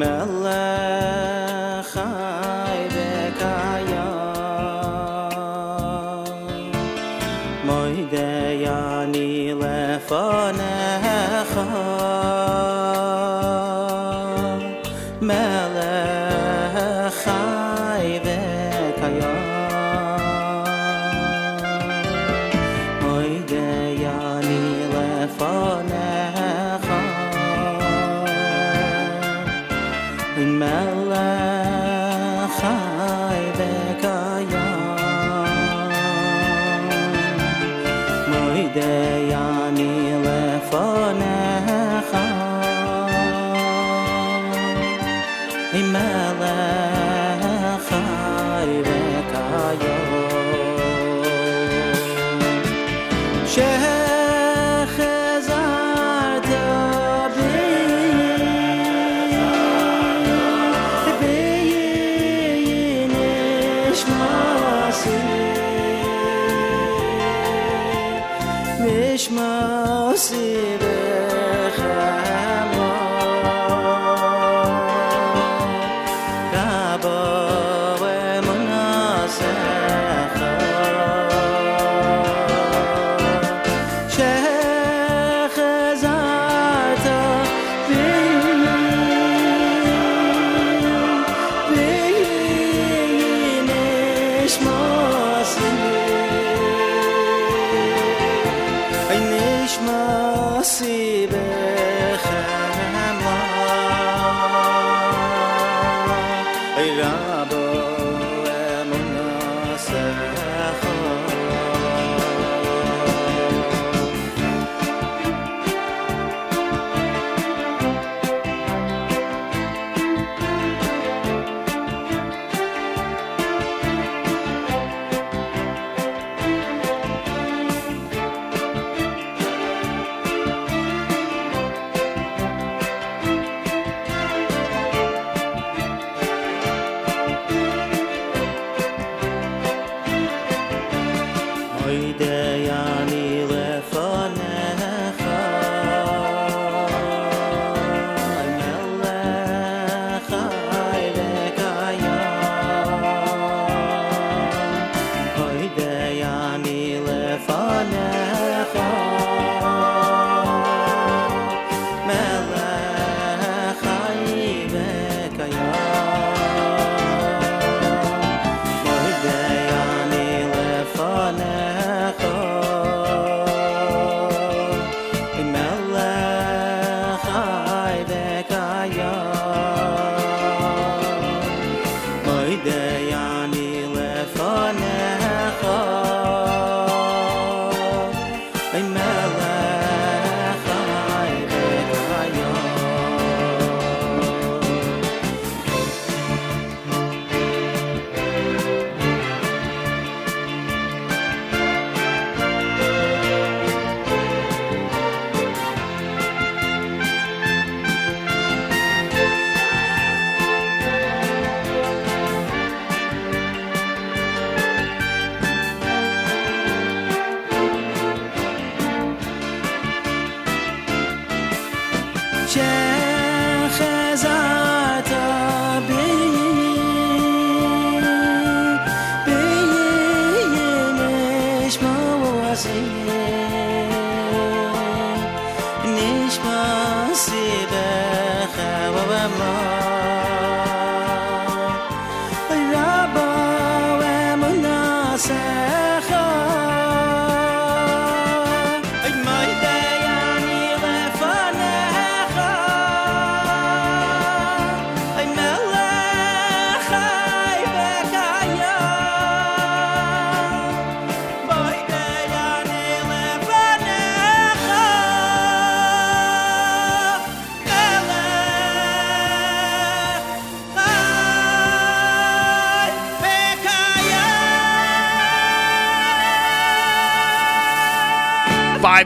mel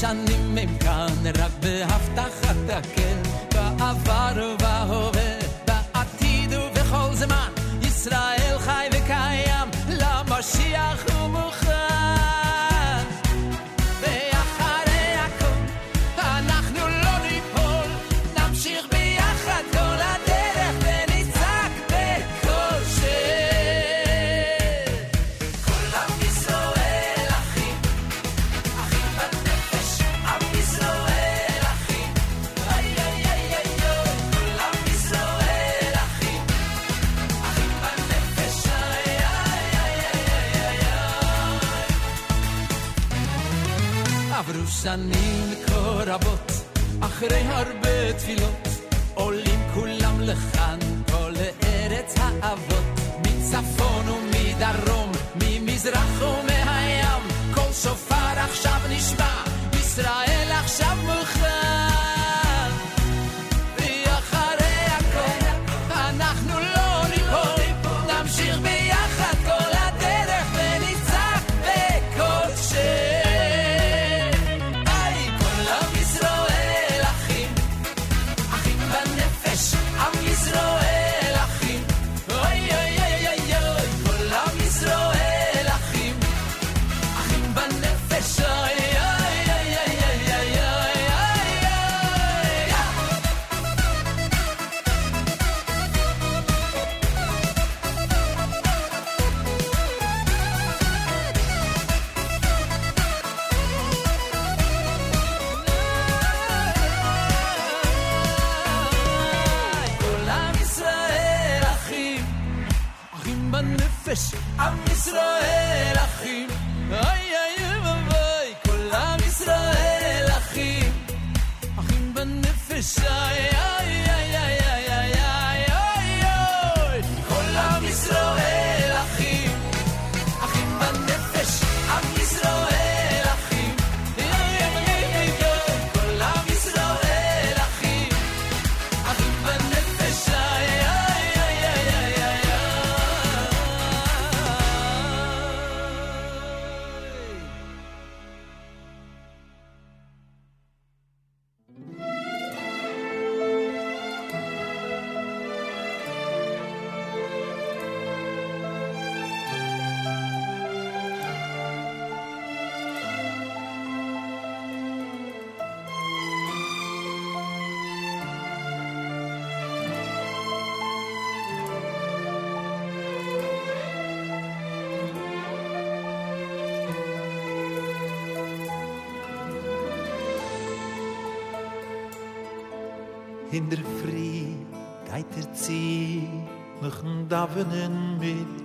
想你น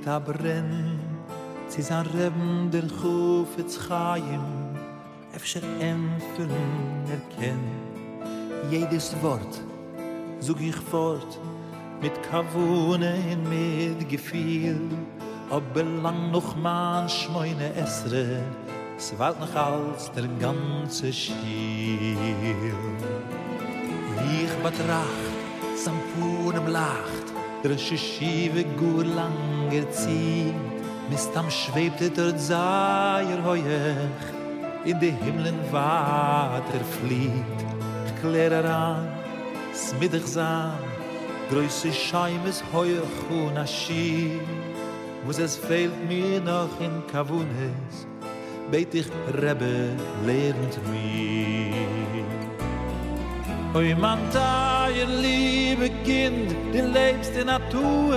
a Brenn. San Reben der Chufetz Chaim, efter Empfüllen erkenn. Jedes Wort sog ich fort, mit Kavune und mit Gefühl, ob belang noch man schmoine Esre, es walt noch als der ganze Schiel. Ich betracht, sam punem lacht, der Shishive gur langer zieht, mistam schwebte der Zayr heuech, in de Himmeln Water flieht. Ich klär heran, smittig sahn, größe Scheimes heuech und aschir, was es fehlt mir noch in Kavunes, beit ich Rebbe lernt mir. Oy man ihr liebe kind, du lebst in Natur.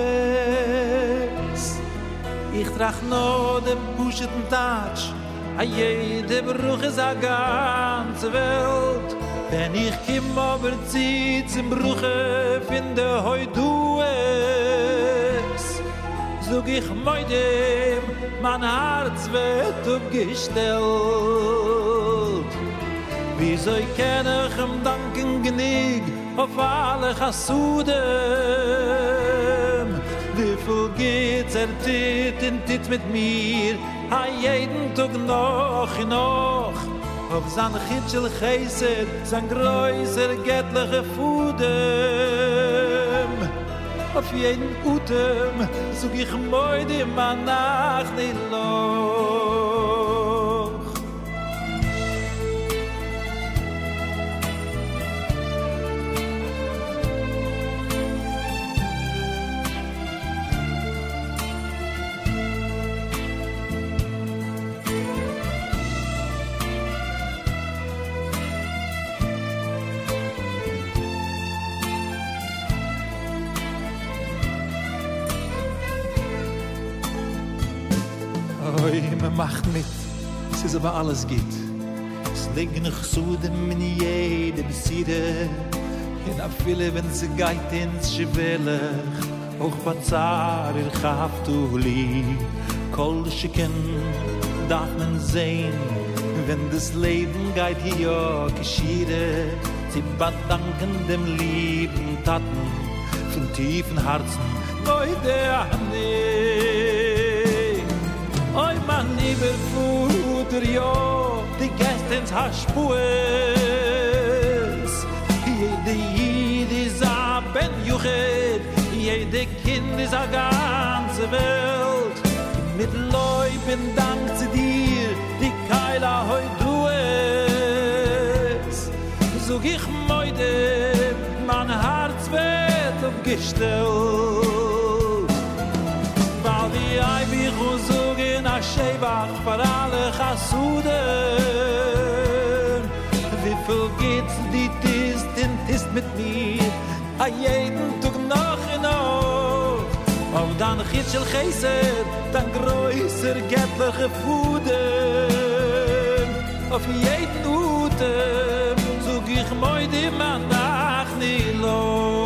Ich trag no dem buscheten Tatsch, a jede Bruch is a ganze Welt. Wenn ich kim aber zieht zum Bruche, finde heu du es. Sog ich moi dem, mein Herz wird umgestellt. Wie soll ich kenne ich ihm danken genieg auf alle Chassudem? wieviel geht's er tit in tit mit mir, ha jeden Tag noch in noch. Auf san Chitschel chesed, San größer gettliche Fudem. Auf jeden Utem, Sog ich moide ma nach den aber alles geht. Es liegen noch so dem in jedem Siede, in a viele, wenn sie geht ins Schwelech, auch Bazar, ich hab du lieb, kol schicken, darf man sehen, wenn das Leben geht hier geschiede, sie bedanken dem lieben Taten, von tiefen Herzen, der Hand Oy man lieber fuder jo di gestens haspues Hier de jid is a ben juchet Hier de kind is a ganze welt. Mit loy bin dank zu dir Di keila hoi du es. Sog ich moide Man harz wird aufgestellt. Weil die ei bi Shabbat for all alle Chassuden. Wie viel geht's, die Tist in Tist mit mir, a jeden Tag noch in Ort. Auf dann Chit של Chesed, dann größer göttliche Fudem. Auf jeden Utem, zog ich moi dem Anach nie los.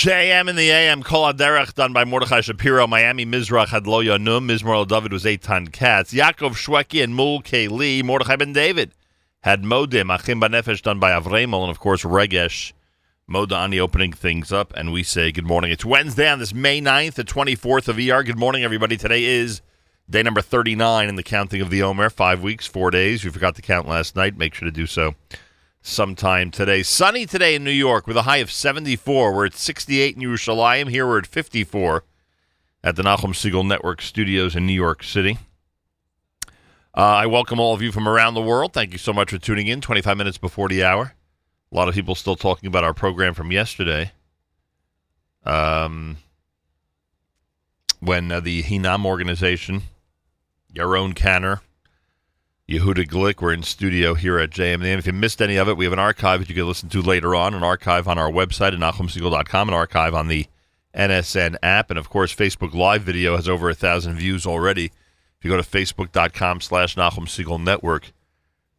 JM in the AM, Kol Aderech, done by Mordechai Shapiro. Miami Mizrach had Lo Yanum. Mizmor David was Eitan Katz. Yaakov Shweki and Mul K. Lee. Mordechai Ben David had Modim. Achim Banefesh done by Avremel. And of course, Regesh. Modani opening things up. And we say good morning. It's Wednesday on this May 9th, the 24th of ER. Good morning, everybody. Today is day number 39 in the counting of the Omer. Five weeks, four days. You forgot to count last night. Make sure to do so sometime today. Sunny today in New York with a high of 74. We're at 68 in Yerushalayim. Here we're at 54 at the Nachum Segal Network studios in New York City. Uh, I welcome all of you from around the world. Thank you so much for tuning in 25 minutes before the hour. A lot of people still talking about our program from yesterday. Um, when uh, the Hinam organization, Yaron Kanner, Yehuda Glick. We're in studio here at JM. If you missed any of it, we have an archive that you can listen to later on, an archive on our website at NachumSegal.com, an archive on the NSN app, and of course, Facebook Live video has over a thousand views already. If you go to Facebook.com slash Nachum Segal Network,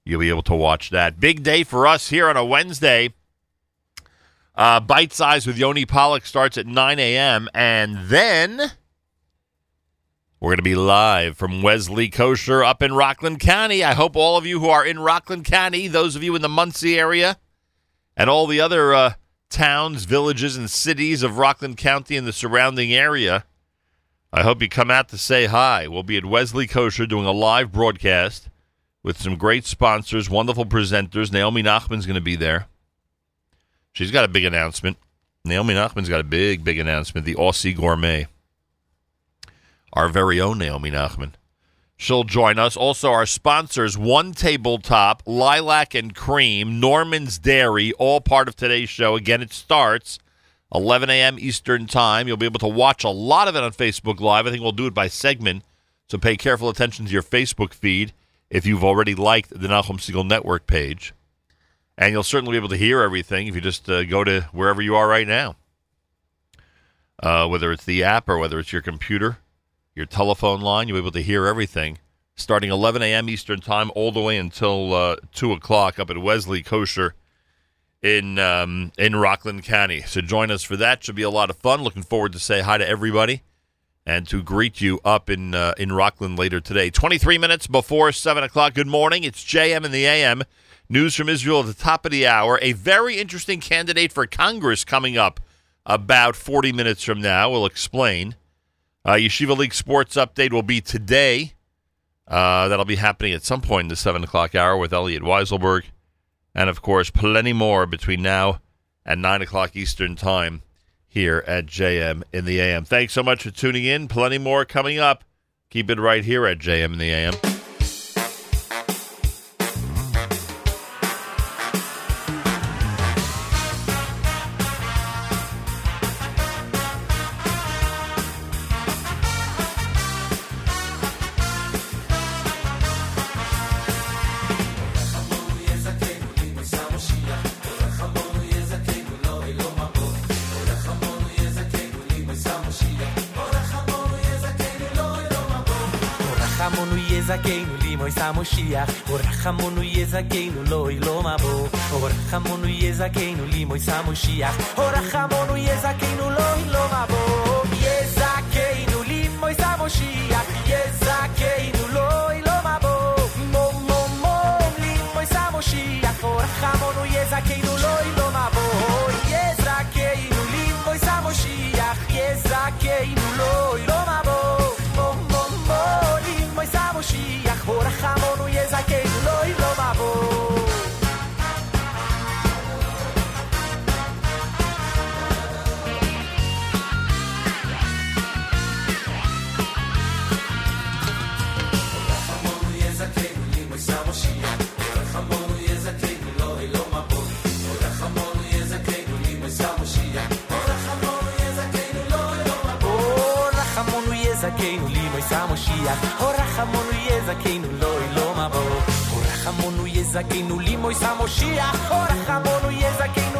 you'll be able to watch that. Big day for us here on a Wednesday. Uh, Bite Size with Yoni Pollock starts at 9 a.m. And then we're going to be live from Wesley Kosher up in Rockland County. I hope all of you who are in Rockland County, those of you in the Monsey area, and all the other uh, towns, villages, and cities of Rockland County and the surrounding area, I hope you come out to say hi. We'll be at Wesley Kosher doing a live broadcast with some great sponsors, wonderful presenters. Naomi Nachman's going to be there. She's got a big announcement. Naomi Nachman's got a big, big announcement. The Aussie Gourmet. Our very own Naomi Nachman. She'll join us. Also, our sponsors, One Tabletop, Lilac and Cream, Norman's Dairy, all part of today's show. Again, it starts 11 a.m. Eastern Time. You'll be able to watch a lot of it on Facebook Live. I think we'll do it by segment, so pay careful attention to your Facebook feed if you've already liked the Nachum Segal Network page. And you'll certainly be able to hear everything if you just uh, go to wherever you are right now, uh, whether it's the app or whether it's your computer, your telephone line. You'll be able to hear everything starting 11 a.m. Eastern Time all the way until uh, 2 o'clock up at Wesley Kosher in um, in Rockland County. So join us for that. Should be a lot of fun. Looking forward to say hi to everybody and to greet you up in uh, in Rockland later today. 23 minutes before 7 o'clock. Good morning. It's JM in the AM. News from Israel at the top of the hour. A very interesting candidate for Congress coming up about 40 minutes from now. We'll explain. Uh, Yeshiva League Sports Update will be today. Uh, that'll be happening at some point in the 7 o'clock hour with Elliot Weiselberg. And, of course, plenty more between now and 9 o'clock Eastern Time here at JM in the AM. Thanks so much for tuning in. Plenty more coming up. Keep it right here at JM in the AM. Samoshia, O Rachamonu Yezakeinu Loi Lomabo, O Rachamonu Yezakeinu Limo Samoshia, O Rachamonu Yezakeinu Loi Yezakeinu Limo Samoshia. זכינו, לימוי לא סמושיח. הורח המונו יהיה זכינו, לא לא מבוא. הורח המונו יהיה זכינו, לימוי לא סמושיח. הורח המונו יהיה זכינו.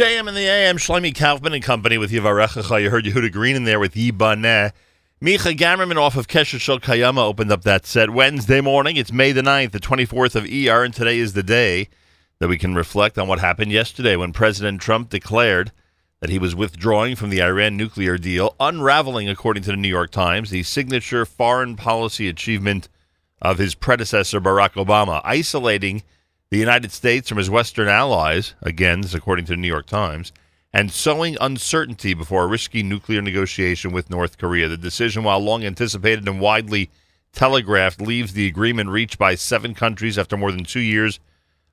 JM in the AM, Shlomi Kaufman and Company with Yivarechecha. You heard Yehuda Green in there with Yibaneh. Micha Gamerman off of Kesher Shel Kayama opened up that set Wednesday morning. It's May the 9th, the 24th of ER, and today is the day that we can reflect on what happened yesterday when President Trump declared that he was withdrawing from the Iran nuclear deal, unraveling, according to the New York Times, the signature foreign policy achievement of his predecessor, Barack Obama, isolating the United States from his Western allies, again, this is according to the New York Times, and sowing uncertainty before a risky nuclear negotiation with North Korea. The decision, while long anticipated and widely telegraphed, leaves the agreement reached by seven countries after more than two years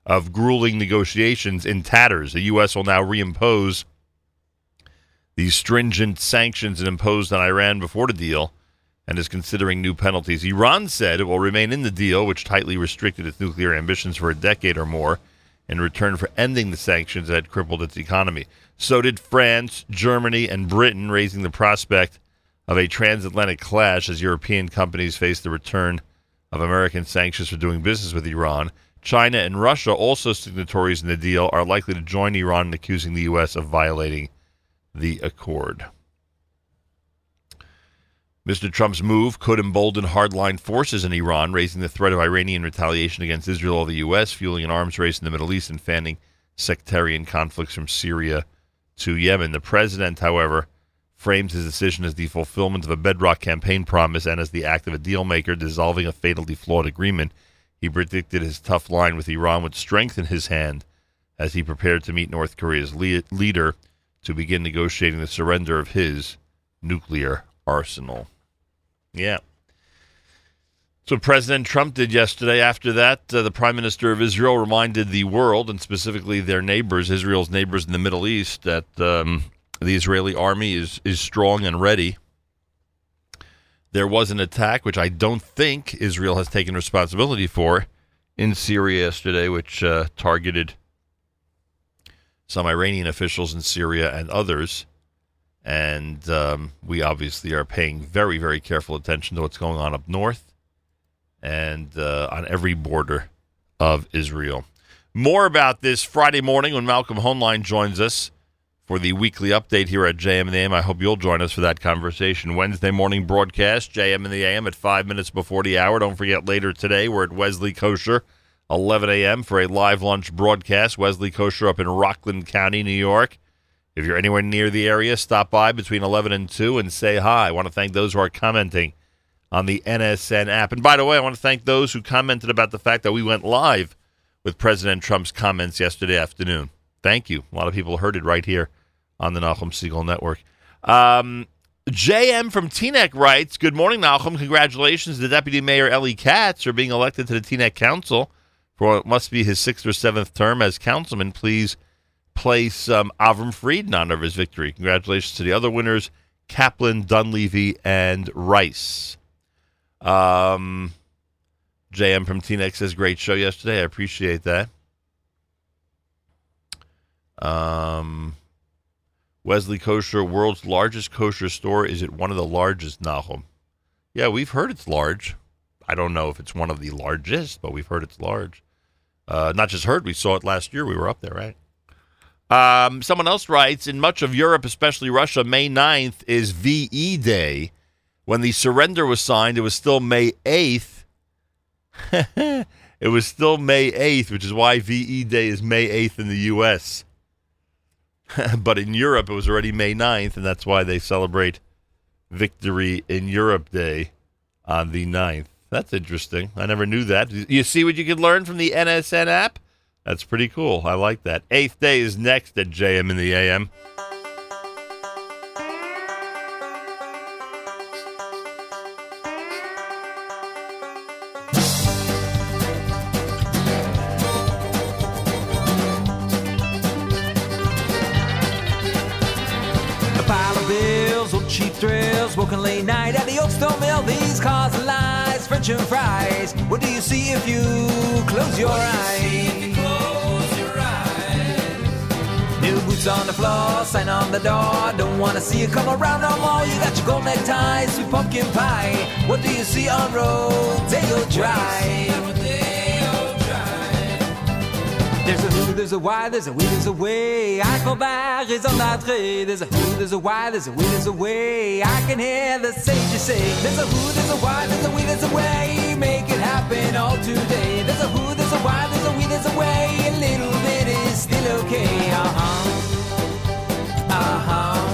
of grueling negotiations in tatters. The U.S. will now reimpose these stringent sanctions it imposed on Iran before the deal and is considering new penalties. Iran said it will remain in the deal, which tightly restricted its nuclear ambitions for a decade or more in return for ending the sanctions that had crippled its economy. So did France, Germany, and Britain, raising the prospect of a transatlantic clash as European companies face the return of American sanctions for doing business with Iran. China and Russia, also signatories in the deal, are likely to join Iran in accusing the U.S. of violating the accord. Mr. Trump's move could embolden hardline forces in Iran, raising the threat of Iranian retaliation against Israel or the U.S., fueling an arms race in the Middle East, and fanning sectarian conflicts from Syria to Yemen. The president, however, frames his decision as the fulfillment of a bedrock campaign promise and as the act of a dealmaker dissolving a fatally flawed agreement. He predicted his tough line with Iran would strengthen his hand as he prepared to meet North Korea's le- leader to begin negotiating the surrender of his nuclear arsenal. Yeah. So President Trump did yesterday. After that, uh, the Prime Minister of Israel reminded the world, and specifically their neighbors, Israel's neighbors in the Middle East, that um, the Israeli army is is strong and ready. There was an attack, which I don't think Israel has taken responsibility for, in Syria yesterday, which uh, targeted some Iranian officials in Syria and others. And um, we obviously are paying very, very careful attention to what's going on up north and uh, on every border of Israel. More about this Friday morning when Malcolm Hoenlein joins us for the weekly update here at JM and the AM. I hope you'll join us for that conversation. Wednesday morning broadcast, JM and the AM at five minutes before the hour. Don't forget later today, we're at Wesley Kosher, 11 a.m. for a live lunch broadcast. Wesley Kosher up in Rockland County, New York. If you're anywhere near the area, stop by between 11 and 2 and say hi. I want to thank those who are commenting on the NSN app. And by the way, I want to thank those who commented about the fact that we went live with President Trump's comments yesterday afternoon. Thank you. A lot of people heard it right here on the Nachum Segal Network. Um, JM from Teaneck writes, Good morning, Nachum. Congratulations to Deputy Mayor Ellie Katz for being elected to the Teaneck Council for what must be his sixth or seventh term as councilman. Please place um, Avram Fried in honor of his victory. Congratulations to the other winners, Kaplan, Dunleavy, and Rice. Um, JM from Teaneck says, Great show yesterday. I appreciate that. Um, Wesley Kosher, world's largest kosher store. Is it one of the largest, Nachum? Yeah, we've heard it's large. I don't know if it's one of the largest, but we've heard it's large. Uh, not just heard, we saw it last year. We were up there, right? Um, someone else writes In much of Europe, especially Russia, May 9th is VE Day. When the surrender was signed, it was still May 8th. it was still May 8th, which is why VE Day is May 8th in the U.S. but in Europe, it was already May 9th, and that's why they celebrate Victory in Europe Day on the 9th. That's interesting. I never knew that. You see what you could learn from the NSN app? That's pretty cool. I like that. Eighth day is next at JM in the AM. A pile of bills, old cheap thrills, working late night at the Oakstone Mill. These cars and lies, French and fries. What do you see if you close your eyes? Boots on the floor, sign on the door. Don't wanna see you come around no more. You got your gold neckties, sweet pumpkin pie. What do you see on Rodeo Drive? There's a who, there's a why, there's a we, there's a way. I go back, it's on that tree. There's a who, there's a why, there's a we, there's a way. I can hear the sages say. There's a who, there's a why, there's a we, there's a way. Make it happen all today. There's a who, there's a why, there's a we, there's a way. A little bit is still okay. Uh huh.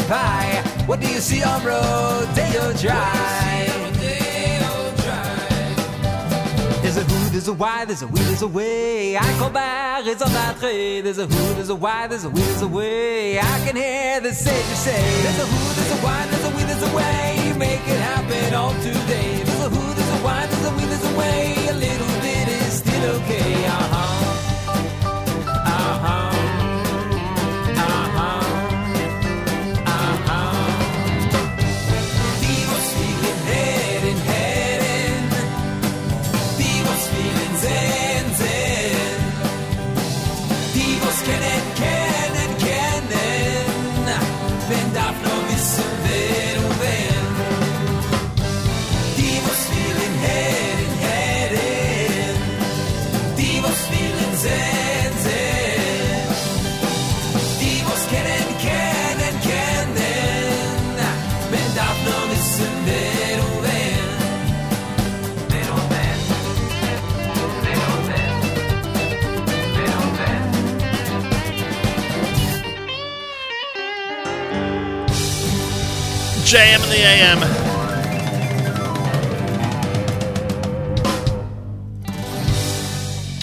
Pie. What do you see on Rodeo Drive? There's a who, there's a why, there's a we, there's a way. I call back, it's on that tree. There's a who, there's a why, there's a we, there's a way. I can hear the sages say. There's a who, there's a why, there's a we, there's a way. Make it happen all today. There's a who, there's a why, there's a we, there's a way. A little bit is still okay. Uh huh. JM in the AM.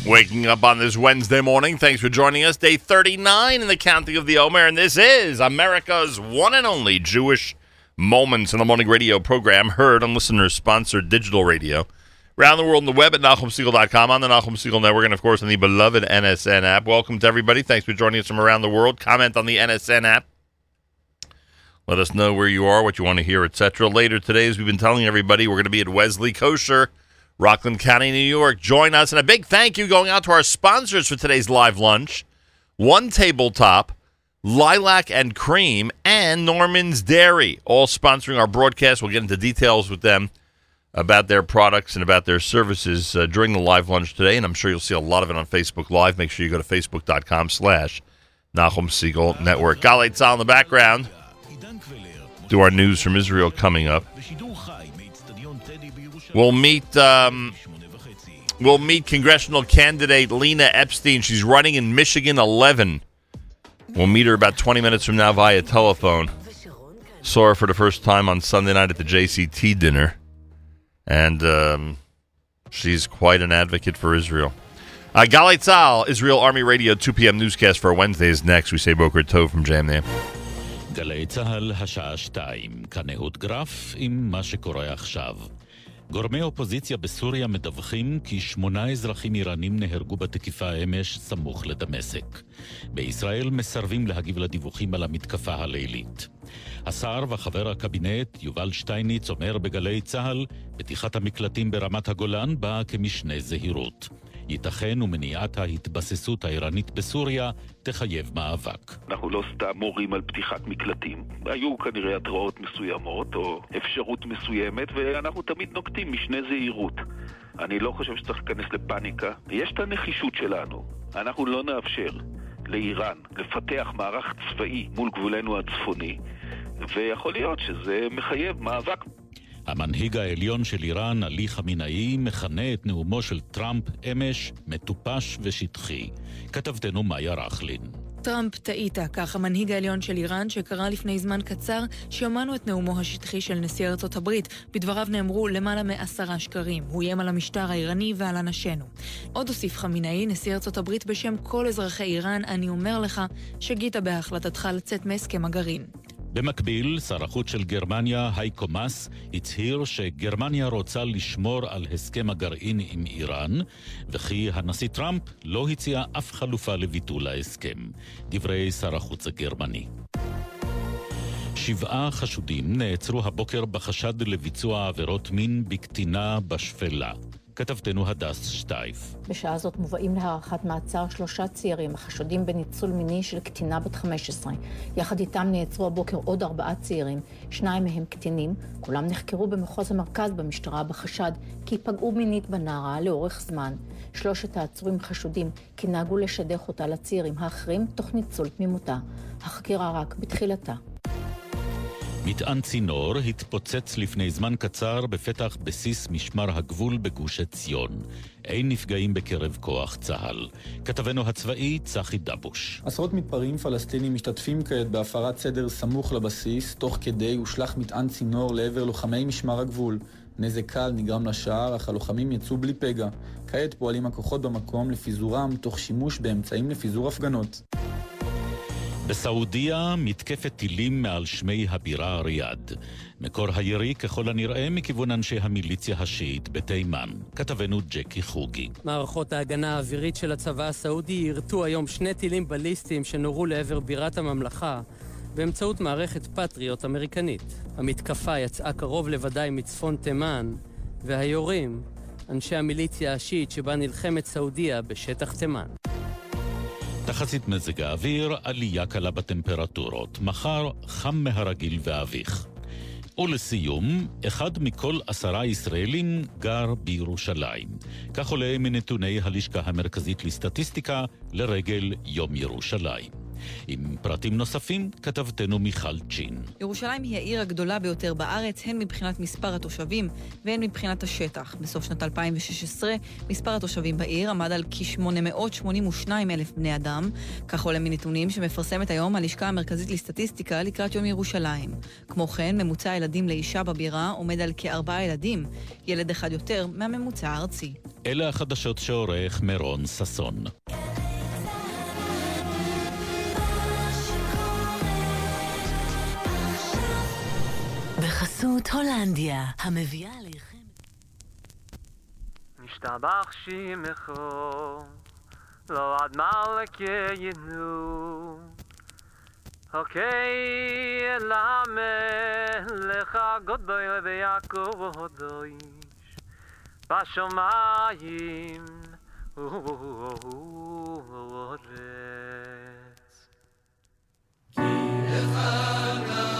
Waking up on this Wednesday morning. Thanks for joining us. Day 39 in the counting of the Omer, and this is America's one and only Jewish Moments in the Morning radio program, heard on listeners sponsored digital radio. Around the world on the web at NachumSegal.com, on the Nachum Segal Network, and of course on the beloved NSN app. Welcome to everybody. Thanks for joining us from around the world. Comment on the NSN app. Let us know where you are, what you want to hear, etc. Later today, as we've been telling everybody, we're going to be at Wesley Kosher, Rockland County, New York. Join us. And a big thank you going out to our sponsors for today's live lunch One Tabletop, Lilac and Cream, and Norman's Dairy, all sponsoring our broadcast. We'll get into details with them about their products and about their services uh, during the live lunch today. And I'm sure you'll see a lot of it on Facebook Live. Make sure you go to facebook.com slash Nachum Segal Network. Tzal in the background. Do our news from Israel coming up. We'll meet um, we'll meet congressional candidate Lena Epstein. She's running in Michigan 11. We'll meet her about 20 minutes from now via telephone. Saw her for the first time on Sunday night at the JCT dinner, and um, she's quite an advocate for Israel. Uh, Tzal, Israel Army Radio, 2 p.m. newscast for Wednesday is next. We say Boker Tov from Jam Name. גלי צה"ל, השעה שתיים, כאן אהוד גרף עם מה שקורה עכשיו. גורמי אופוזיציה בסוריה מדווחים כי שמונה אזרחים איראנים נהרגו בתקיפה אמש סמוך לדמשק. בישראל מסרבים להגיב לדיווחים על המתקפה הלילית. השר וחבר הקבינט יובל שטייניץ אומר בגלי צה"ל, פתיחת המקלטים ברמת הגולן באה כמשנה זהירות. ייתכן ומניעת ההתבססות האיראנית בסוריה תחייב מאבק. אנחנו לא סתם מורים על פתיחת מקלטים. היו כנראה התראות מסוימות או אפשרות מסוימת, ואנחנו תמיד נוקטים משנה זהירות. אני לא חושב שצריך להיכנס לפאניקה. יש את הנחישות שלנו. אנחנו לא נאפשר לאיראן לפתח מערך צבאי מול גבולנו הצפוני, ויכול להיות שזה מחייב מאבק המנהיג העליון של איראן, עלי חמינאי, מכנה את נאומו של טראמפ אמש מטופש ושטחי. כתבתנו מאיה רכלין. טראמפ, טעית, כך המנהיג העליון של איראן, שקרא לפני זמן קצר, שמענו את נאומו השטחי של נשיא ארצות הברית. בדבריו נאמרו למעלה מעשרה שקרים. הוא איים על המשטר האיראני ועל אנשינו. עוד הוסיף חמינאי, נשיא ארצות הברית, בשם כל אזרחי איראן, אני אומר לך, שגית בהחלטתך לצאת מהסכם הגרעין. במקביל, שר החוץ של גרמניה, הייקו מאס, הצהיר שגרמניה רוצה לשמור על הסכם הגרעין עם איראן, וכי הנשיא טראמפ לא הציע אף חלופה לביטול ההסכם. דברי שר החוץ הגרמני. שבעה חשודים נעצרו הבוקר בחשד לביצוע עבירות מין בקטינה בשפלה. כתבתנו הדס שטייף. בשעה זאת מובאים להארכת מעצר שלושה צעירים החשודים בניצול מיני של קטינה בת 15. יחד איתם נעצרו הבוקר עוד ארבעה צעירים, שניים מהם קטינים, כולם נחקרו במחוז המרכז במשטרה בחשד כי פגעו מינית בנערה לאורך זמן. שלושת העצורים חשודים כי נהגו לשדך אותה לצעירים האחרים תוך ניצול תמימותה. החקירה רק בתחילתה. מטען צינור התפוצץ לפני זמן קצר בפתח בסיס משמר הגבול בגוש עציון. אין נפגעים בקרב כוח צה"ל. כתבנו הצבאי צחי דבוש. עשרות מתפרעים פלסטינים משתתפים כעת בהפרת סדר סמוך לבסיס, תוך כדי הושלך מטען צינור לעבר לוחמי משמר הגבול. נזק קל נגרם לשער, אך הלוחמים יצאו בלי פגע. כעת פועלים הכוחות במקום לפיזורם, תוך שימוש באמצעים לפיזור הפגנות. בסעודיה מתקפת טילים מעל שמי הבירה ריאד. מקור הירי ככל הנראה מכיוון אנשי המיליציה השיעית בתימן. כתבנו ג'קי חוגי. מערכות ההגנה האווירית של הצבא הסעודי יירטו היום שני טילים בליסטיים שנורו לעבר בירת הממלכה באמצעות מערכת פטריוט אמריקנית. המתקפה יצאה קרוב לוודאי מצפון תימן, והיורים, אנשי המיליציה השיעית שבה נלחמת סעודיה בשטח תימן. תחזית מזג האוויר, עלייה קלה בטמפרטורות. מחר חם מהרגיל ואביך. ולסיום, אחד מכל עשרה ישראלים גר בירושלים. כך עולה מנתוני הלשכה המרכזית לסטטיסטיקה לרגל יום ירושלים. עם פרטים נוספים, כתבתנו מיכל צ'ין. ירושלים היא העיר הגדולה ביותר בארץ, הן מבחינת מספר התושבים והן מבחינת השטח. בסוף שנת 2016, מספר התושבים בעיר עמד על כ-882 אלף בני אדם, כך עולה מנתונים שמפרסמת היום הלשכה המרכזית לסטטיסטיקה לקראת יום ירושלים. כמו כן, ממוצע הילדים לאישה בבירה עומד על כארבעה ילדים, ילד אחד יותר מהממוצע הארצי. אלה החדשות שעורך מרון ששון. בחסות הולנדיה, המביאה עליכם... נשתבח שמחו, לא עד מלכנו. אוקיי, למלך הגדול ויעקב הודויש, בשמיים ובארץ. כי לך לכל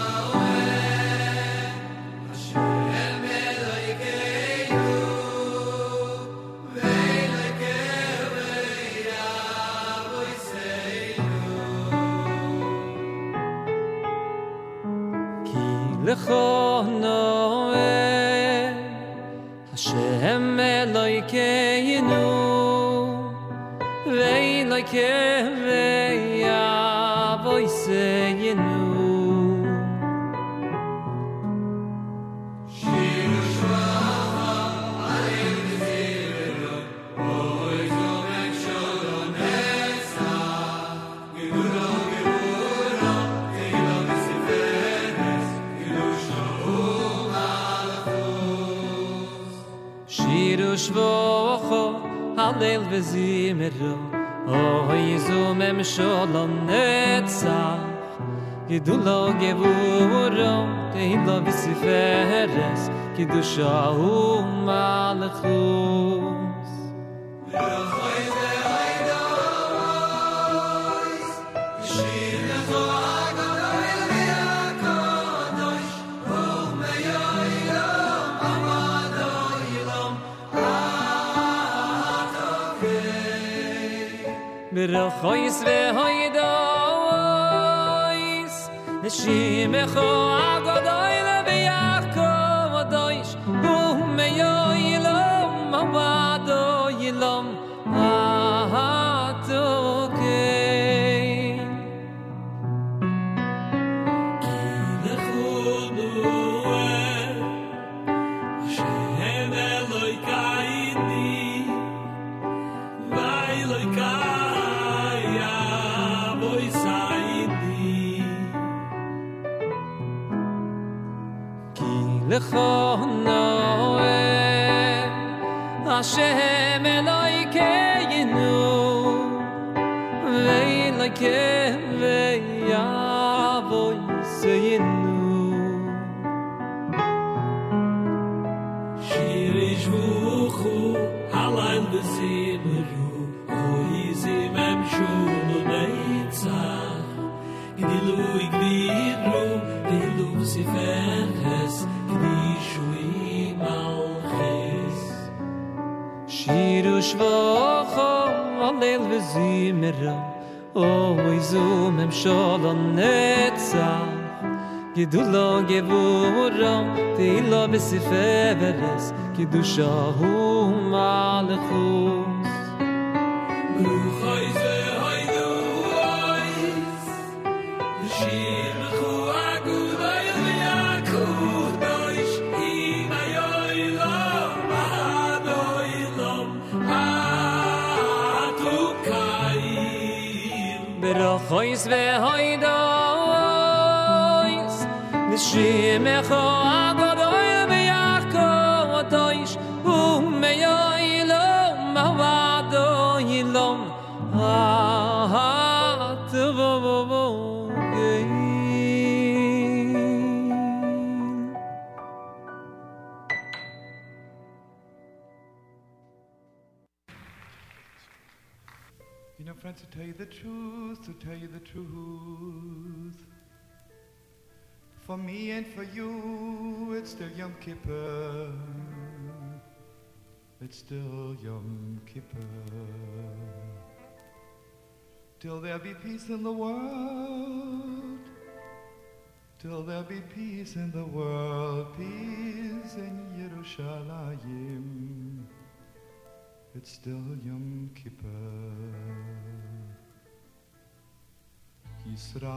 נוער, השם אלוהיכנו, ואלוהיכם ויבויסנו. הלל וזימרו אוי זו ממשולו נצח גדולו גבורו תהילו בספרס קדושו ומלכוס Der hoyes wer hoye da is, neshim khogodoy nabiyakh komodish, meyo yelom vadoy כי לכו נוער השם אלוהי שירו שבוכו הלל וזימרו אוי זו ממשול הנצח גידולו גבורו תהילו בספרס קידושו מלכוס ברוך איזה Beroch ois ve hoi dois truth, to tell you the truth. For me and for you, it's still Yom Kippur. It's still Yom Kippur. Till there be peace in the world. Till there be peace in the world, peace in Yerushalayim. It's still Yom Kippur. Yisrael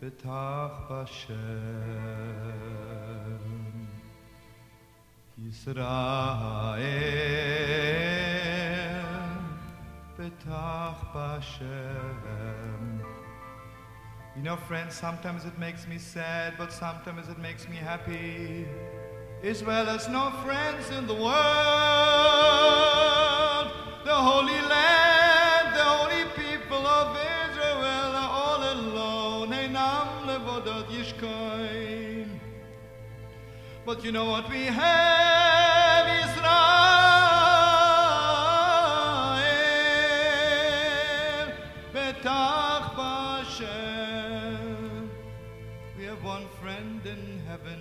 betach b'Shem. Yisrael betach b'Shem. You know, friends, sometimes it makes me sad, but sometimes it makes me happy. Israel has no friends in the world. The Holy Land, But you know what we have, Israel. Betach b'Hashem. We have one friend in heaven.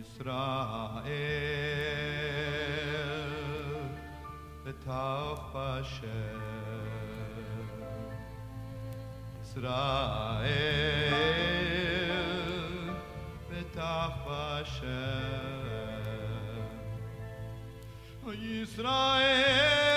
Israel betach b'Hashem Israel betach b'Hashem Israel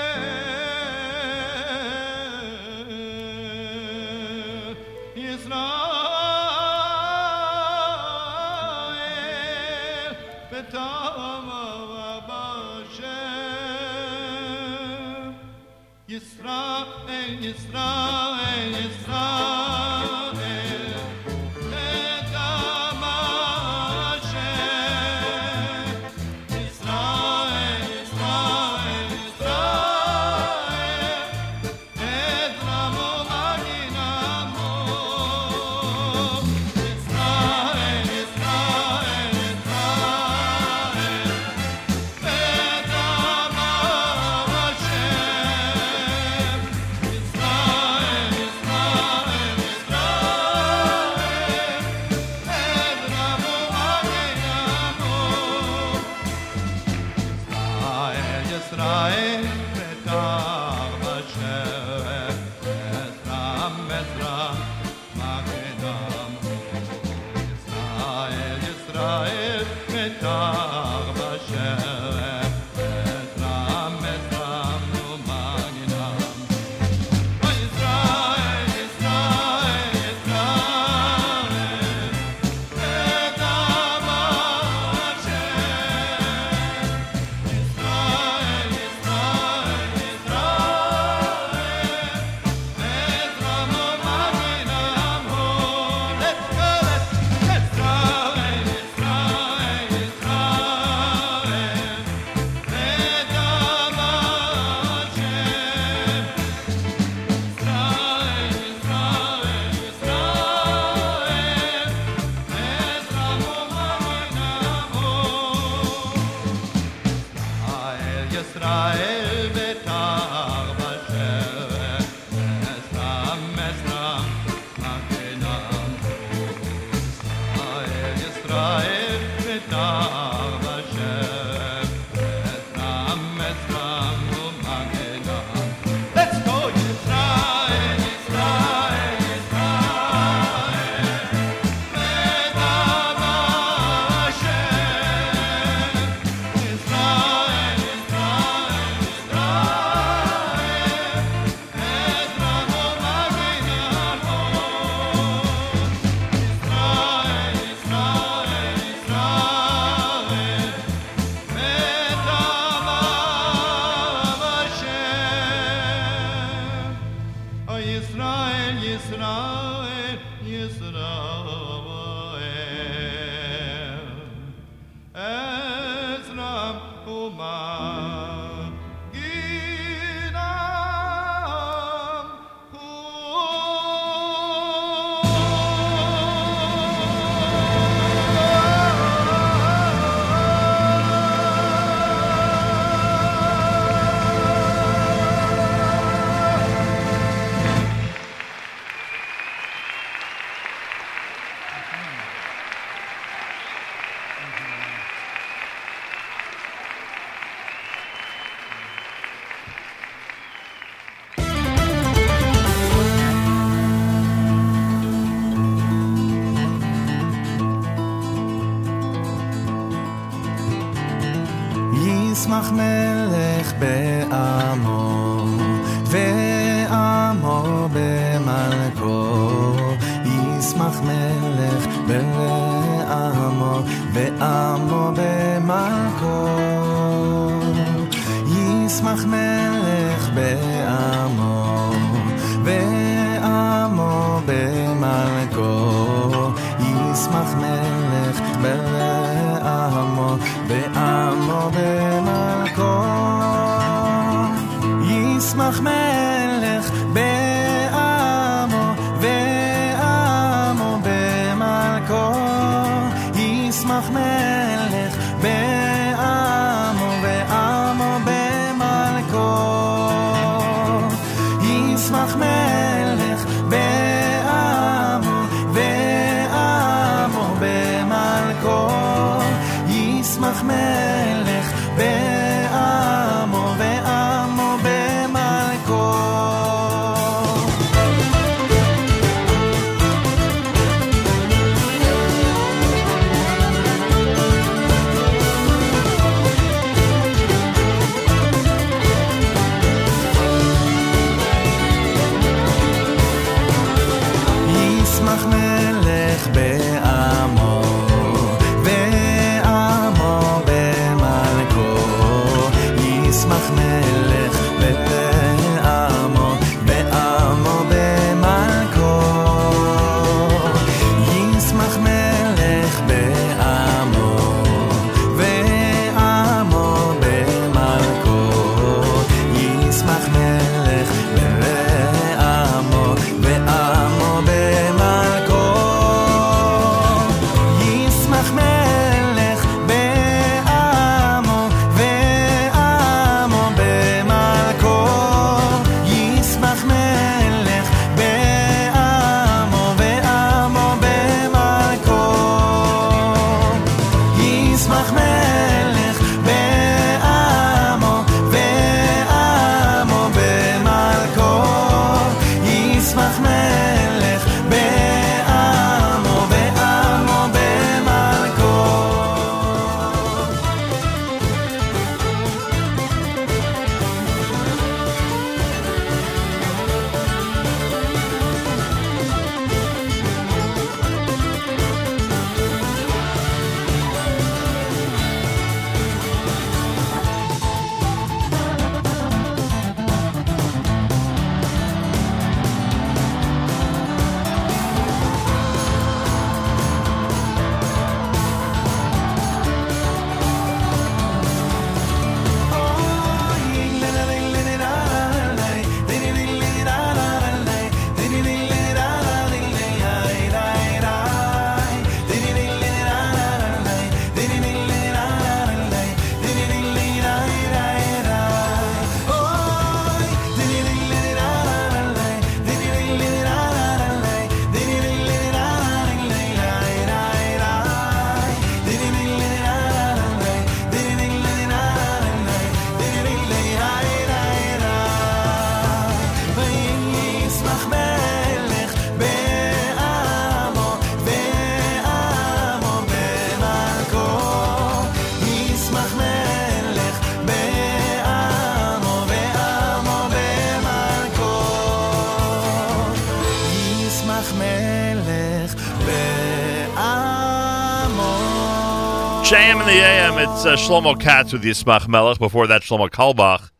It's uh, Shlomo Katz with Yismach Melech. Before that, Shlomo Carlebach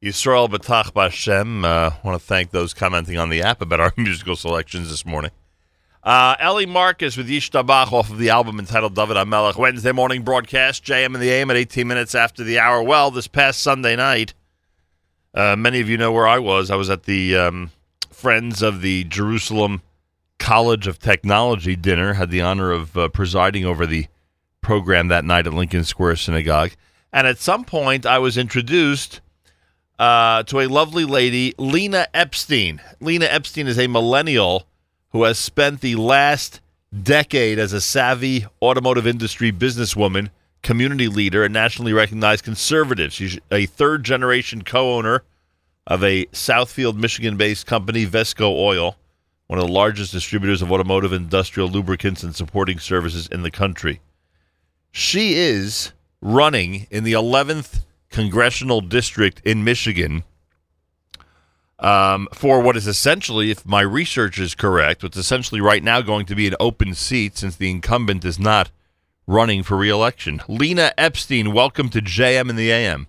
Yisrael B'tach B'Hashem. Uh, want to thank those commenting on the app about our musical selections this morning. Uh, Ellie Marcus with Yishtabach off of the album entitled David Amelech. Wednesday morning broadcast, JM in the AM at 18 minutes after the hour. Well, this past Sunday night, uh, many of you know where I was. I was at the um, Friends of the Jerusalem College of Technology dinner. Had the honor of uh, presiding over the program that night at Lincoln Square Synagogue. And at some point, I was introduced uh, to a lovely lady, Lena Epstein. Lena Epstein is a millennial who has spent the last decade as a savvy automotive industry businesswoman, community leader, and nationally recognized conservative. She's a third generation co owner of a Southfield, Michigan based company, Vesco Oil, one of the largest distributors of automotive industrial lubricants and supporting services in the country. She is running in the 11th congressional district in Michigan um, for what is essentially, if my research is correct, what's essentially right now going to be an open seat since the incumbent is not running for reelection. Lena Epstein, welcome to JM in the AM.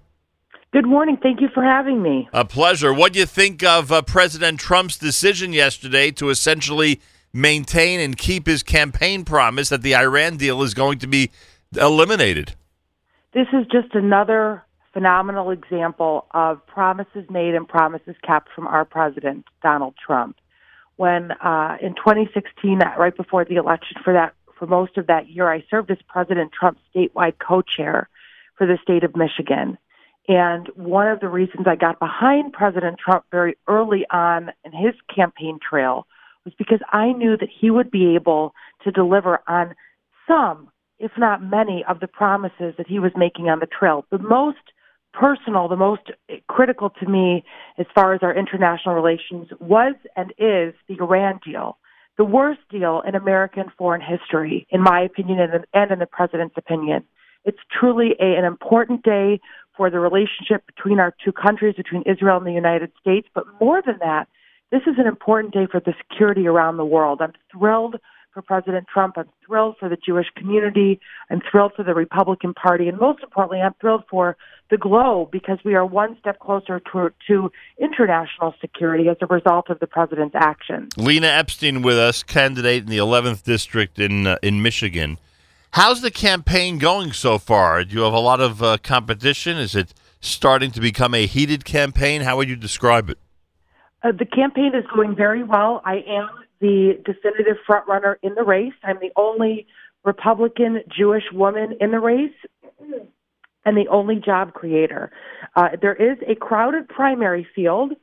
Good morning. Thank you for having me. A pleasure. What do you think of uh, President Trump's decision yesterday to essentially maintain and keep his campaign promise that the Iran deal is going to be eliminated? This is just another phenomenal example of promises made and promises kept from our president, Donald Trump. When uh, in 2016, right before the election, for that for most of that year, I served as President Trump's statewide co-chair for the state of Michigan. And one of the reasons I got behind President Trump very early on in his campaign trail was because I knew that he would be able to deliver on some, if not many, of the promises that he was making on the trail. The most personal, the most critical to me as far as our international relations was and is the Iran deal. The worst deal in American foreign history, in my opinion, and, in the president's opinion. It's truly a, an important day for the relationship between our two countries, between Israel and the United States. But more than that, this is an important day for the security around the world. I'm thrilled for President Trump. I'm thrilled for the Jewish community. I'm thrilled for the Republican Party. And most importantly, I'm thrilled for the globe because we are one step closer to, to international security as a result of the president's actions. Lena Epstein with us, candidate in the 11th district in uh, in Michigan. How's the campaign going so far? Do you have a lot of uh, competition? Is it starting to become a heated campaign? How would you describe it? Uh, the campaign is going very well. I am the definitive frontrunner in the race. I'm the only Republican Jewish woman in the race and the only job creator. Uh, there is a crowded primary field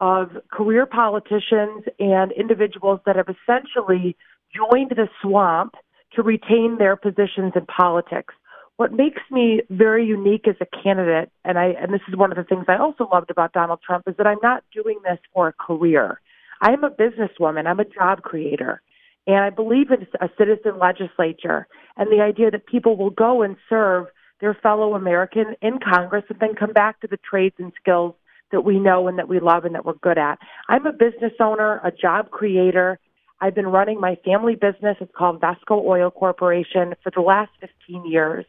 of career politicians and individuals that have essentially joined the swamp to retain their positions in politics. What makes me very unique as a candidate, and I and this is one of the things I also loved about Donald Trump, is that I'm not doing this for a career. I am a businesswoman. I'm a job creator. And I believe in a citizen legislature and the idea that people will go and serve their fellow American in Congress and then come back to the trades and skills that we know and that we love and that we're good at. I'm a business owner, a job creator. I've been running my family business. It's called Vesco Oil Corporation for the last 15 years.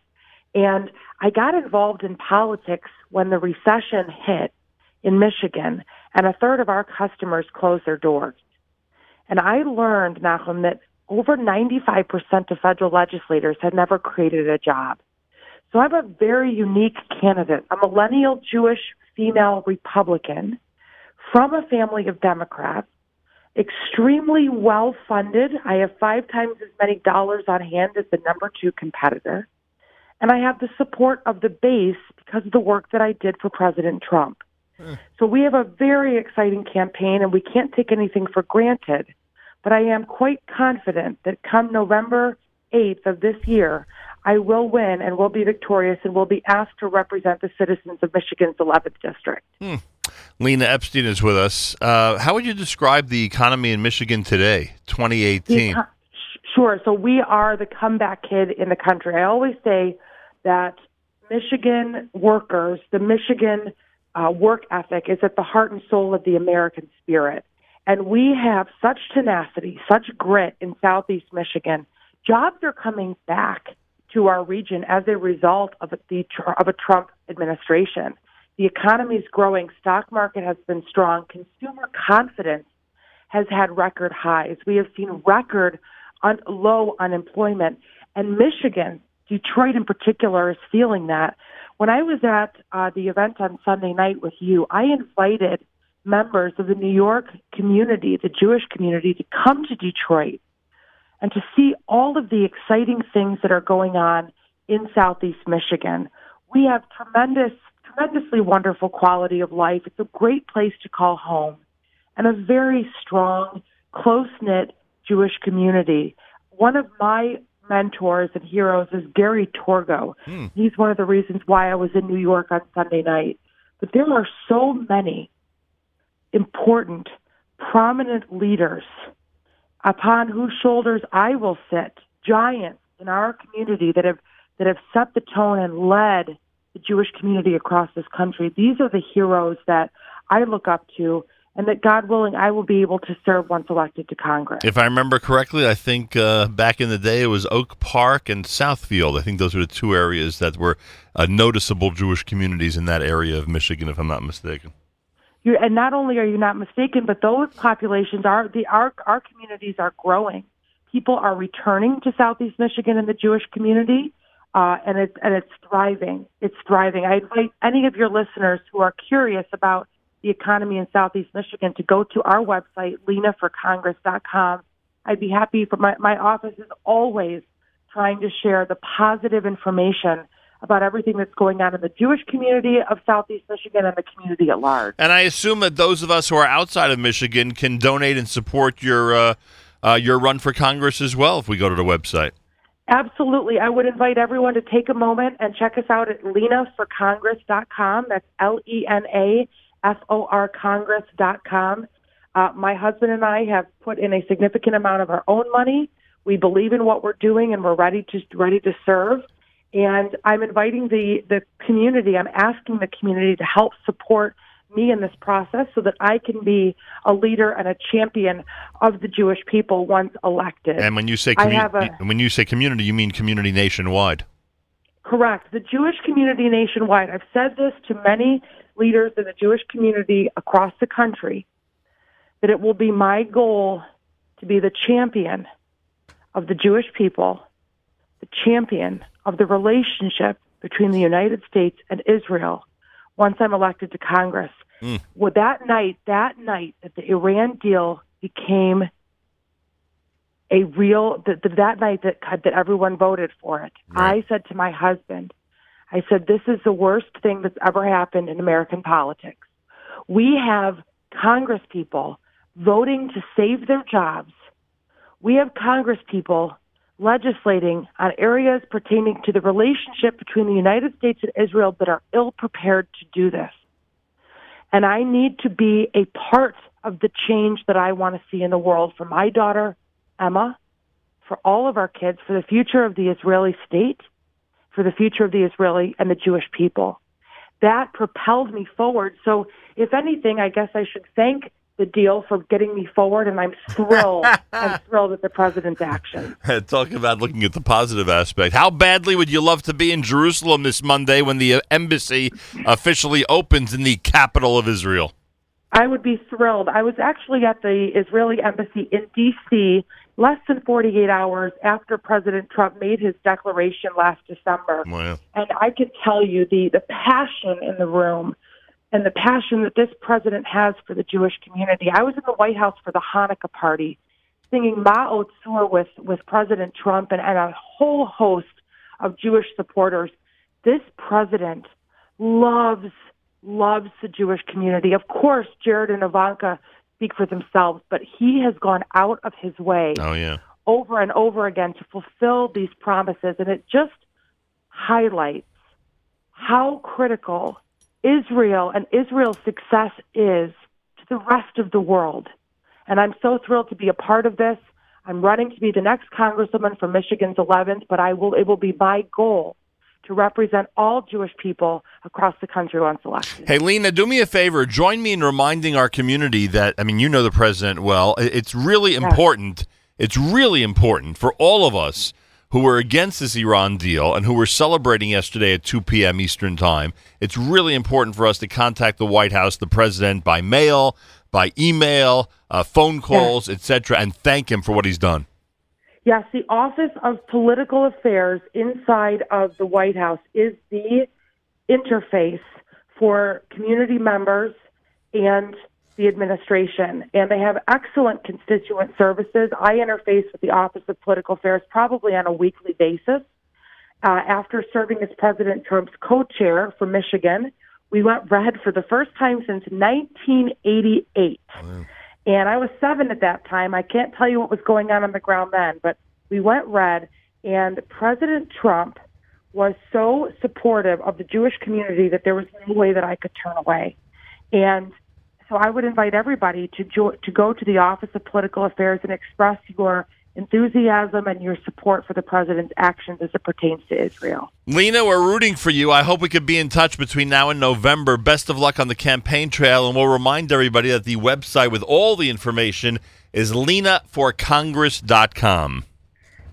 And I got involved in politics when the recession hit in Michigan and a third of our customers closed their doors. And I learned, Nachum, that over 95% of federal legislators had never created a job. So I'm a very unique candidate, a millennial Jewish female Republican from a family of Democrats, extremely well funded. I have five times as many dollars on hand as the number two competitor. And I have the support of the base because of the work that I did for President Trump. So we have a very exciting campaign, and we can't take anything for granted. But I am quite confident that come November 8th of this year, I will win and will be victorious and will be asked to represent the citizens of Michigan's 11th district. Hmm. Lena Epstein is with us. Uh, how would you describe the economy in Michigan today, 2018? Eco- sure. So we are the comeback kid in the country. I always say that Michigan workers, the Michigan uh, work ethic is at the heart and soul of the American spirit. And we have such tenacity, such grit in Southeast Michigan. Jobs are coming back to our region as a result of the of a Trump administration. The economy is growing. Stock market has been strong. Consumer confidence has had record highs. We have seen record un- low unemployment. And Michigan, Detroit in particular, is feeling that. When I was at uh, the event on Sunday night with you, I invited members of the New York community, the Jewish community, to come to Detroit and to see all of the exciting things that are going on in Southeast Michigan. We have tremendous, tremendously wonderful quality of life. It's a great place to call home and a very strong, close knit Jewish community. One of my mentors and heroes is Gary Torgow. Hmm. He's one of the reasons why I was in New York on Sunday night. But there are so many important, prominent leaders upon whose shoulders I will sit, giants in our community that have that have set the tone and led the Jewish community across this country. These are the heroes that I look up to and that God willing I will be able to serve once elected to Congress. If I remember correctly, I think uh, back in the day it was Oak Park and Southfield. I think those were the two areas that were uh, noticeable Jewish communities in that area of Michigan, if I'm not mistaken. you and not only are you not mistaken, but those populations are the our our communities are growing. People are returning to Southeast Michigan and the Jewish community, uh, and it's and it's thriving. It's thriving. I invite any of your listeners who are curious about the economy in Southeast Michigan to go to our website, lenaforcongress.com. I'd be happy for my my office is always trying to share the positive information about everything that's going on in the Jewish community of Southeast Michigan and the community at large. And I assume that those of us who are outside of Michigan can donate and support your uh, uh, your run for Congress as well if we go to the website. Absolutely. I would invite everyone to take a moment and check us out at lenaforcongress.com. That's L E N A F O R Congress.com. Uh, my husband and I have put in a significant amount of our own money. We believe in what we're doing and we're ready to ready to serve. And I'm inviting the, the community, I'm asking the community to help support me in this process so that I can be a leader and a champion of the Jewish people once elected. And when you say commu- a- when you say community, you mean community nationwide. Correct. The Jewish community nationwide. I've said this to many leaders in the Jewish community across the country that it will be my goal to be the champion of the Jewish people, the champion of the relationship between the United States and Israel once I'm elected to Congress. Mm. Well, that night, that night that the Iran deal became a real that that night that that everyone voted for it. I said to my husband, I said this is the worst thing that's ever happened in American politics. We have Congress people voting to save their jobs. We have Congress people legislating on areas pertaining to the relationship between the United States and Israel that are ill prepared to do this. And I need to be a part of the change that I want to see in the world for my daughter, Emma, for all of our kids, for the future of the Israeli state, for the future of the Israeli and the Jewish people. That propelled me forward. So, if anything, I guess I should thank the deal for getting me forward, and I'm thrilled. I'm thrilled at the president's action. Talk about looking at the positive aspect. How badly would you love to be in Jerusalem this Monday when the uh, embassy officially opens in the capital of Israel? I would be thrilled. I was actually at the Israeli embassy in D.C. less than 48 hours after President Trump made his declaration last December. Wow. And I could tell you the, the passion in the room and the passion that this president has for the Jewish community. I was in the White House for the Hanukkah party singing Ma'ot with, with President Trump and, and a whole host of Jewish supporters. This president loves, loves the Jewish community. Of course, Jared and Ivanka speak for themselves, but he has gone out of his way Oh yeah. over and over again to fulfill these promises. And it just highlights how critical Israel and Israel's success is to the rest of the world. And I'm so thrilled to be a part of this. I'm running to be the next congresswoman for Michigan's 11th, but I will, it will be my goal to represent all Jewish people across the country once elected. Hey, Lena, do me a favor. Join me in reminding our community that, I mean, you know the president well. It's really important. It's really important for all of us who were against this Iran deal and who were celebrating yesterday at 2 p.m. Eastern Time, it's really important for us to contact the White House, the president, by mail, by email, uh, phone calls, etc., and thank him for what he's done. Yes, the Office of Political Affairs inside of the White House is the interface for community members and the administration. And they have excellent constituent services. I interface with the Office of Political Affairs probably on a weekly basis. Uh, after serving as President Trump's co chair for Michigan, we went red for the first time since 1988. And I was seven at that time. I can't tell you what was going on on the ground then, but we went red. And President Trump was so supportive of the Jewish community that there was no way that I could turn away. And so I would invite everybody to jo- to go to the Office of Political Affairs and express your enthusiasm and your support for the president's actions as it pertains to Israel. Lena, we're rooting for you. I hope we could be in touch between now and November. Best of luck on the campaign trail, and we'll remind everybody that the website with all the information is lenaforcongress.com.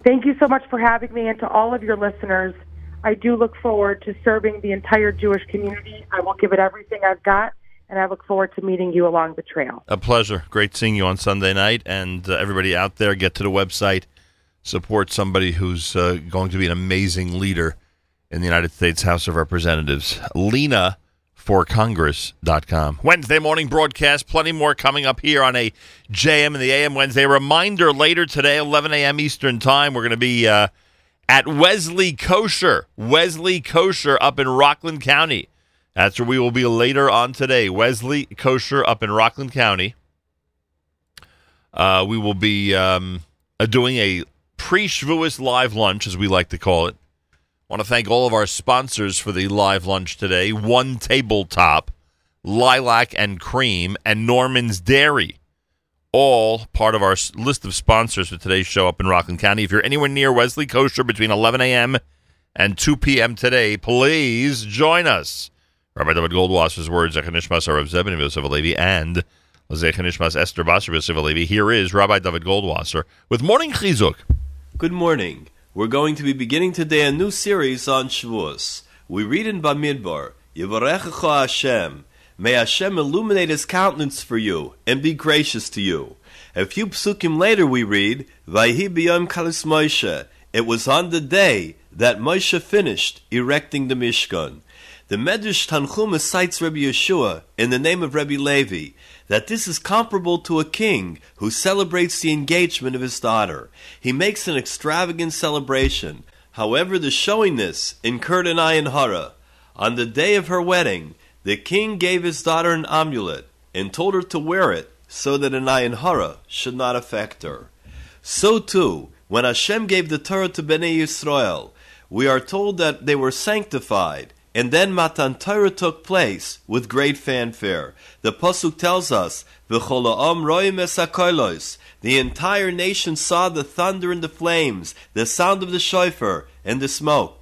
Thank you so much for having me, and to all of your listeners, I do look forward to serving the entire Jewish community. I will give it everything I've got, and I look forward to meeting you along the trail. A pleasure. Great seeing you on Sunday night. And uh, everybody out there, get to the website, support somebody who's uh, going to be an amazing leader in the United States House of Representatives. Lena for Congress.com. Wednesday morning broadcast. Plenty more coming up here on a JM in the AM Wednesday. Reminder later today, 11 a.m. Eastern Time, we're going to be uh, at Wesley Kosher. Wesley Kosher up in Rockland County. That's where we will be later on today. Wesley Kosher up in Rockland County. Uh, we will be um, uh, doing a pre Shavuos live lunch, as we like to call it. I want to thank all of our sponsors for the live lunch today One Tabletop, Lilac and Cream, and Norman's Dairy. All part of our list of sponsors for today's show up in Rockland County. If you're anywhere near Wesley Kosher between 11 a.m. and 2 p.m. today, please join us. Rabbi David Goldwasser's words, Echanishmas Arav Zebin Yosef and Echanishmas Esther Basar Yosef. Here is Rabbi David Goldwasser with Morning Chizuk. Good morning. We're going to be beginning today a new series on Shavuos. We read in Bamidbar, Yivarechecha Hashem. May Hashem illuminate His countenance for you and be gracious to you. A few psukim later we read, Vayhi b'yom kalis Moshe. It was on the day that Moshe finished erecting the Mishkan. The Medrash Tanchuma cites Rabbi Yeshua in the name of Rabbi Levi that this is comparable to a king who celebrates the engagement of his daughter. He makes an extravagant celebration. However, the showing this incurred an ayin hara. On the day of her wedding, the king gave his daughter an amulet and told her to wear it so that an ayin hara should not affect her. So too, when Hashem gave the Torah to Bnei Yisrael, we are told that they were sanctified, and then Matan Torah took place with great fanfare. The pasuk tells us, "V'cholaam roim esakolos." The entire nation saw the thunder and the flames, the sound of the shofar and the smoke.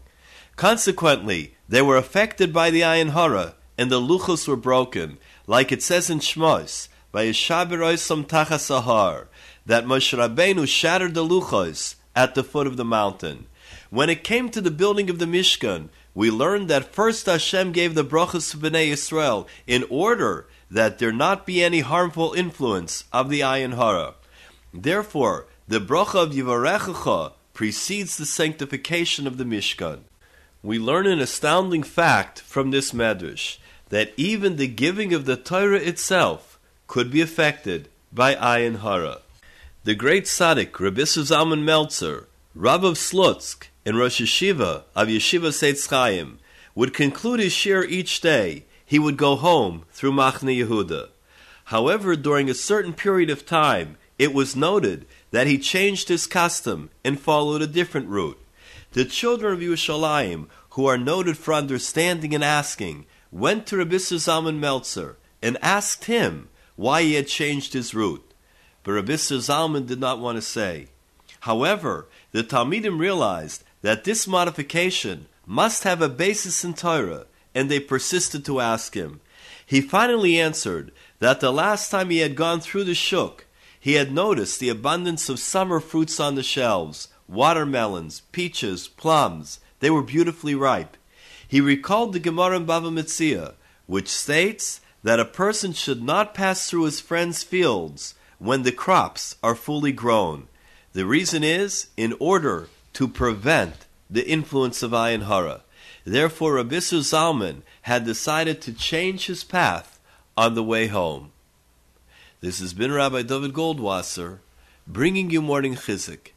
Consequently, they were affected by the ayin hara, and the luchos were broken, like it says in Shmos, by Yeshaberoisam tachasahar, that Moshe Rabbeinu shattered the luchos at the foot of the mountain. When it came to the building of the Mishkan, we learn that first Hashem gave the brachas to Bnei Yisrael in order that there not be any harmful influence of the ayin hara. Therefore, the bracha of Yivarechecha precedes the sanctification of the Mishkan. We learn an astounding fact from this medrash that even the giving of the Torah itself could be affected by ayin hara. The great tzaddik Rabbi Zalman Meltzer, Rav of Slutsk, and Rosh Yeshiva of Yeshivas Eitz Chaim, would conclude his shiur each day. He would go home through Machne Yehuda. However, during a certain period of time, it was noted that he changed his custom and followed a different route. The children of Yerushalayim, who are noted for understanding and asking, went to Rabbi Zalman Meltzer and asked him why he had changed his route. But Rabbi Zalman did not want to say. However, the Talmidim realized that this modification must have a basis in Torah, and they persisted to ask him. He finally answered that the last time he had gone through the shuk, he had noticed the abundance of summer fruits on the shelves, watermelons, peaches, plums. They were beautifully ripe. He recalled the Gemara in Bava Metzia, which states that a person should not pass through his friend's fields when the crops are fully grown. The reason is in order to prevent the influence of Ayin Hara. Therefore, Rav Isser Zalman had decided to change his path on the way home. This has been Rabbi David Goldwasser bringing you morning chizuk.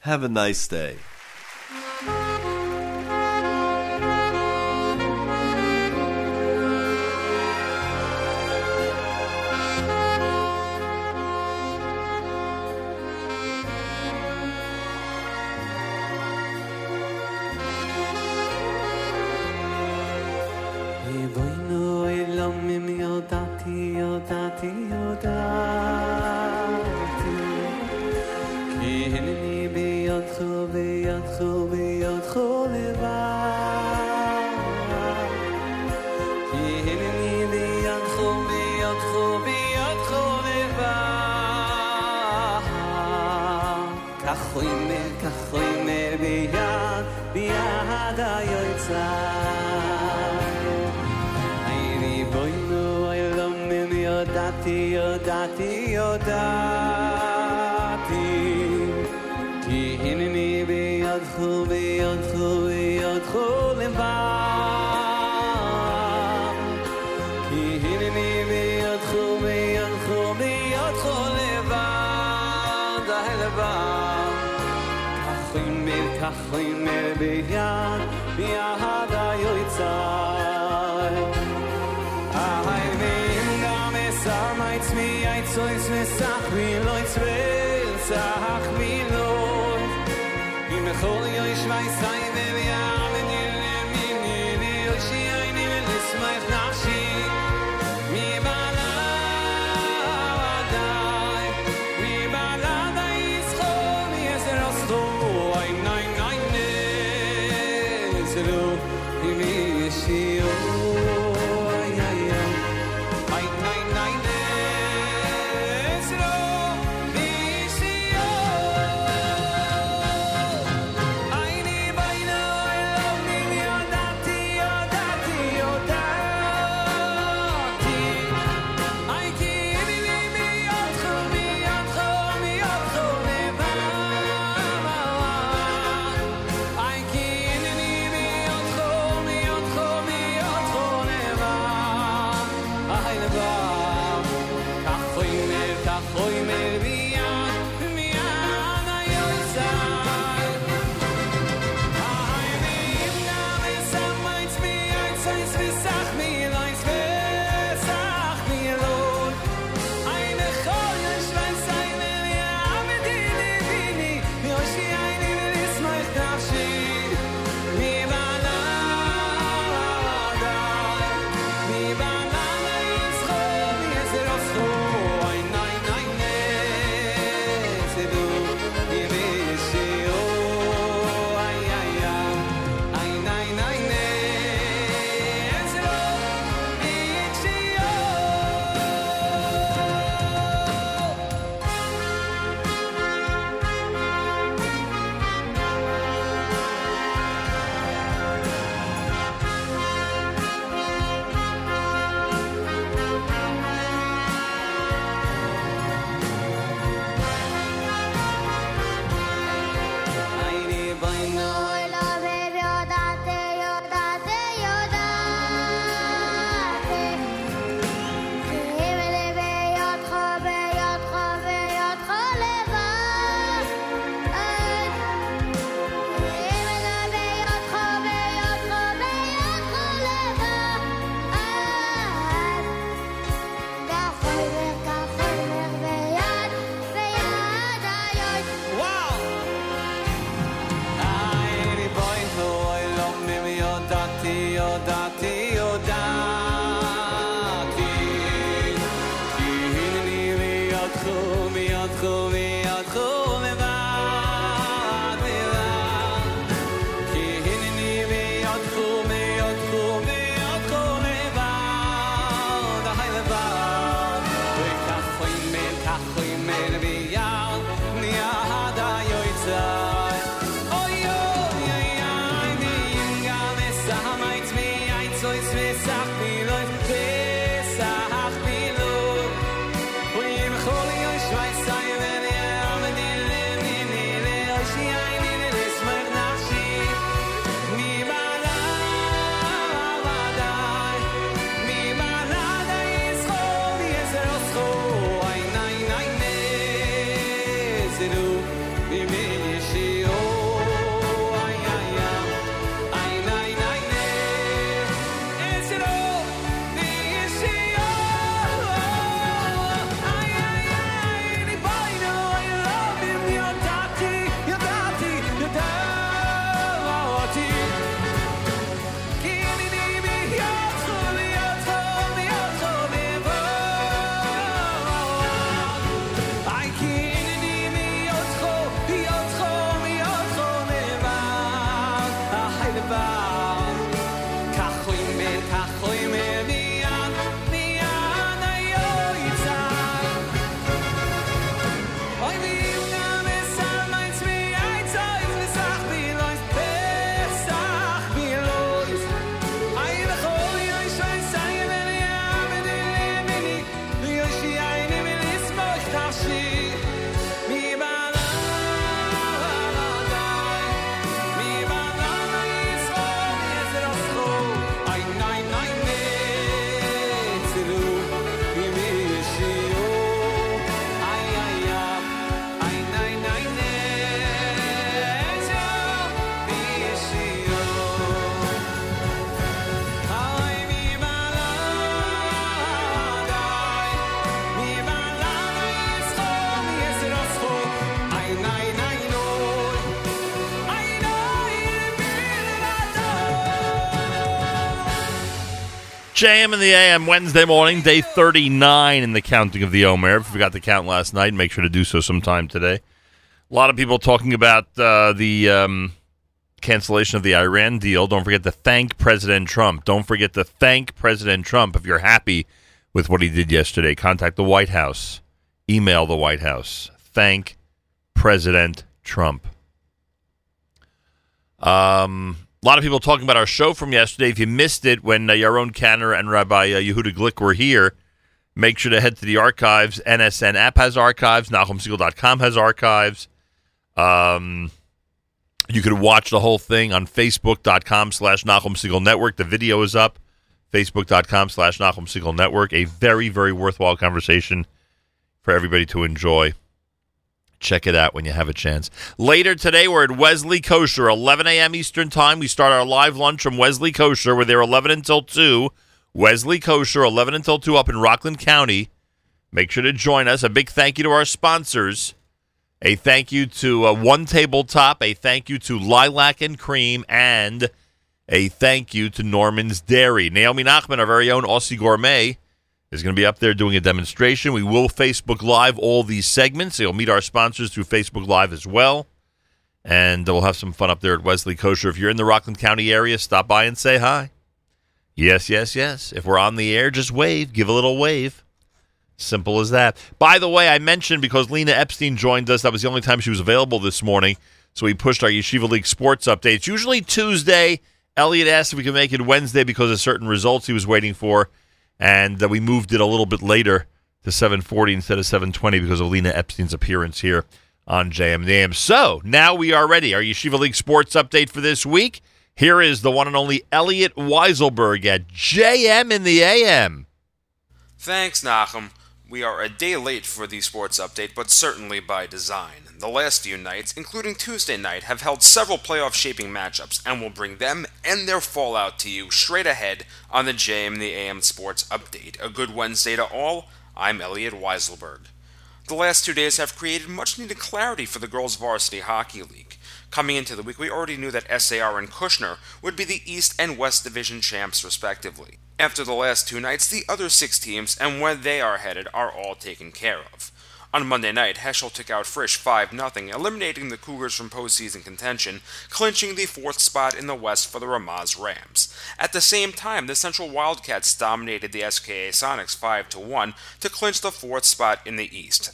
Have a nice day. JM in the AM Wednesday morning, day 39 in the counting of the Omer. If you forgot to count last night, make sure to do so sometime today. A lot of people talking about uh, the um, cancellation of the Iran deal. Don't forget to thank President Trump. Don't forget to thank President Trump if you're happy with what he did yesterday. Contact the White House, email the White House. Thank President Trump. Um, a lot of people talking about our show from yesterday. If you missed it when uh, Yaron Kanner and Rabbi uh, Yehuda Glick were here, make sure to head to the archives. NSN app has archives. NachumSegal.com has archives. Um, you could watch the whole thing on Facebook.com slash Segal Network. The video is up. Facebook.com slash Segal Network. A very, very worthwhile conversation for everybody to enjoy. Check it out when you have a chance. Later today, we're at Wesley Kosher, 11 a.m. Eastern Time. We start our live lunch from Wesley Kosher. We're there 11 until 2. Wesley Kosher, 11 until 2 up in Rockland County. Make sure to join us. A big thank you to our sponsors. A thank you to uh, One Tabletop. A thank you to Lilac and Cream. And a thank you to Norman's Dairy. Naomi Nachman, our very own Aussie Gourmet, is going to be up there doing a demonstration. We will Facebook Live all these segments. You'll meet our sponsors through Facebook Live as well. And we'll have some fun up there at Wesley Kosher. If you're in the Rockland County area, stop by and say hi. Yes, yes, yes. If we're on the air, just wave. Give a little wave. Simple as that. By the way, I mentioned because Lena Epstein joined us, that was the only time she was available this morning. So we pushed our Yeshiva League sports updates. Usually Tuesday. Elliot asked if we could make it Wednesday because of certain results he was waiting for and uh, we moved it a little bit later to 7:40 instead of 7:20 because of Lena Epstein's appearance here on JM the AM. So now we are ready. Our Yeshiva League sports update for this week. Here is the one and only Elliot Weiselberg at JM in the AM. Thanks, Nachum. We are a day late for the sports update, but certainly by design. The last few nights, including Tuesday night, have held several playoff shaping matchups, and we'll bring them and their fallout to you straight ahead on the JM the AM Sports Update. A good Wednesday to all. I'm Elliot Weiselberg. The last two days have created much needed clarity for the girls' varsity hockey league. Coming into the week, we already knew that SAR and Kushner would be the East and West Division champs, respectively. After the last two nights, the other six teams and where they are headed are all taken care of. On Monday night, Heschel took out Frisch 5 0, eliminating the Cougars from postseason contention, clinching the fourth spot in the West for the Ramaz Rams. At the same time, the Central Wildcats dominated the SKA Sonics 5 1 to clinch the fourth spot in the East.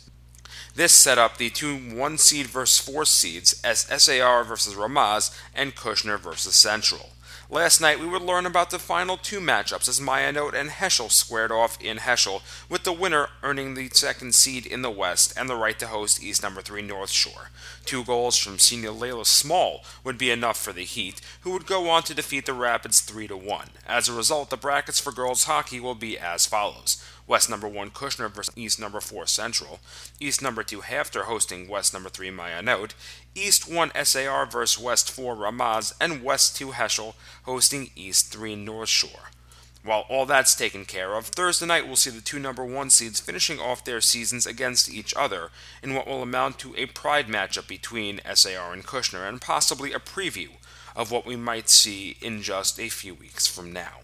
This set up the two one seed versus four seeds as SAR versus Ramaz and Kushner versus Central. Last night we would learn about the final two matchups as Mayanot and Heschel squared off in Heschel, with the winner earning the second seed in the West and the right to host East number 3 North Shore. Two goals from senior Layla Small would be enough for the Heat, who would go on to defeat the Rapids 3 to 1. As a result, the brackets for girls hockey will be as follows. West number 1 Kushner versus East number 4 Central, East number 2 HAFTR hosting West number 3 Mayanot, East 1 SAR versus West 4 Ramaz, and West 2 Heschel hosting East 3 North Shore. While all that's taken care of, Thursday night we'll see the two number one seeds finishing off their seasons against each other in what will amount to a pride matchup between SAR and Kushner, and possibly a preview of what we might see in just a few weeks from now.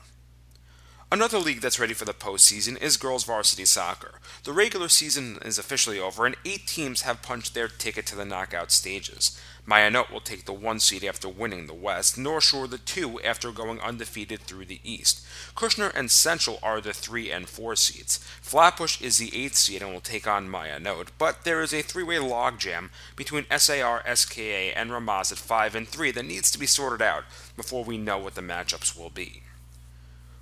Another league that's ready for the postseason is girls varsity soccer. The regular season is officially over, and eight teams have punched their ticket to the knockout stages. Mayanot will take the one seed after winning the West, North Shore the two after going undefeated through the East. Kushner and Central are the three and four seeds. Flatbush is the eighth seed and will take on Mayanot, but there is a three-way logjam between SAR, SKA, and Ramaz at five and three that needs to be sorted out before we know what the matchups will be.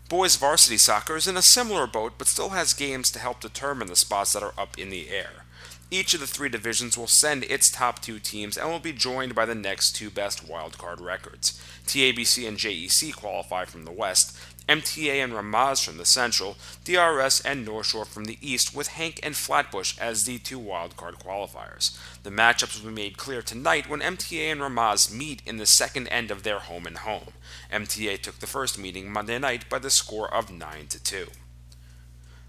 Boys varsity soccer is in a similar boat but still has games to help determine the spots that are up in the air. Each of the three divisions will send its top two teams and will be joined by the next two best wildcard records. TABC and JEC qualify from the West, MTA and Ramaz from the Central, DRS and North Shore from the East, with HANC and Flatbush as the two wildcard qualifiers. The matchups will be made clear tonight when MTA and Ramaz meet in the second end of their home and home. MTA took the first meeting Monday night by the score of 9 to 2.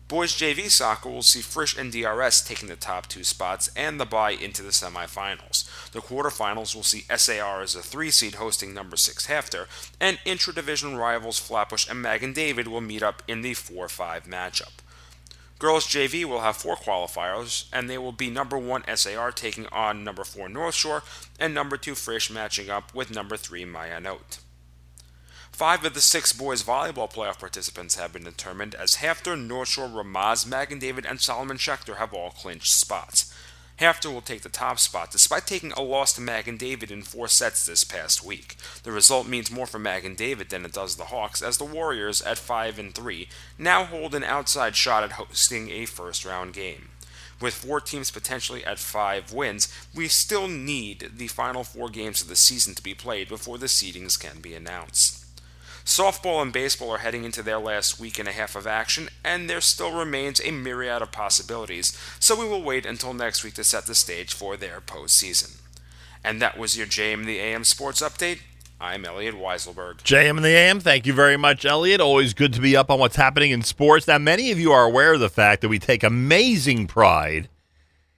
Boys JV soccer will see Frisch and DRS taking the top two spots and the bye into the semifinals. The quarterfinals will see SAR as a three seed hosting number six HAFTR, and intra-division rivals Flatbush and Magen David will meet up in the 4-5 matchup. Girls JV will have four qualifiers, and they will be number one SAR taking on number four North Shore, and number two Frisch matching up with number three Mayanot. Five of the six boys volleyball playoff participants have been determined as HAFTR, North Shore, Ramaz, Magen David, and Solomon Schechter have all clinched spots. HAFTR will take the top spot despite taking a loss to Magen David in four sets this past week. The result means more for Magen David than it does the Hawks, as the Warriors, at 5 and 3, now hold an outside shot at hosting a first round game. With four teams potentially at five wins, we still need the final four games of the season to be played before the seedings can be announced. Softball and baseball are heading into their last week and a half of action, and there still remains a myriad of possibilities, so we will wait until next week to set the stage for their postseason. And that was your JM the AM Sports Update. I'm Elliot Weiselberg. JM and the AM, thank you very much, Elliot. Always good to be up on what's happening in sports. Now, many of you are aware of the fact that we take amazing pride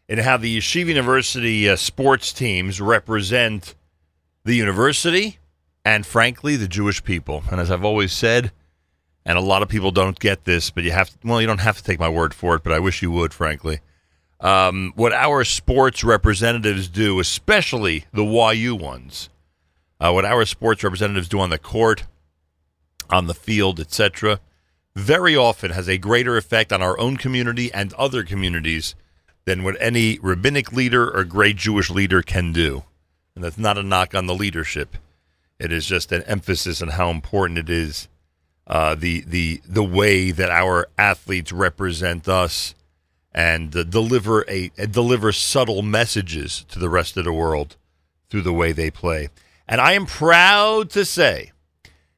in how the Yeshiva University uh, sports teams represent the university and, frankly, the Jewish people. And as I've always said, and a lot of people don't get this, but you have to, well, you don't have to take my word for it, but I wish you would, frankly. Um, what our sports representatives do, especially the YU ones, uh, what our sports representatives do on the court, on the field, etc., very often has a greater effect on our own community and other communities than what any rabbinic leader or great Jewish leader can do. And that's not a knock on the leadership. It is just an emphasis on how important it is uh, the the the way that our athletes represent us and uh, deliver a uh, deliver subtle messages to the rest of the world through the way they play. And I am proud to say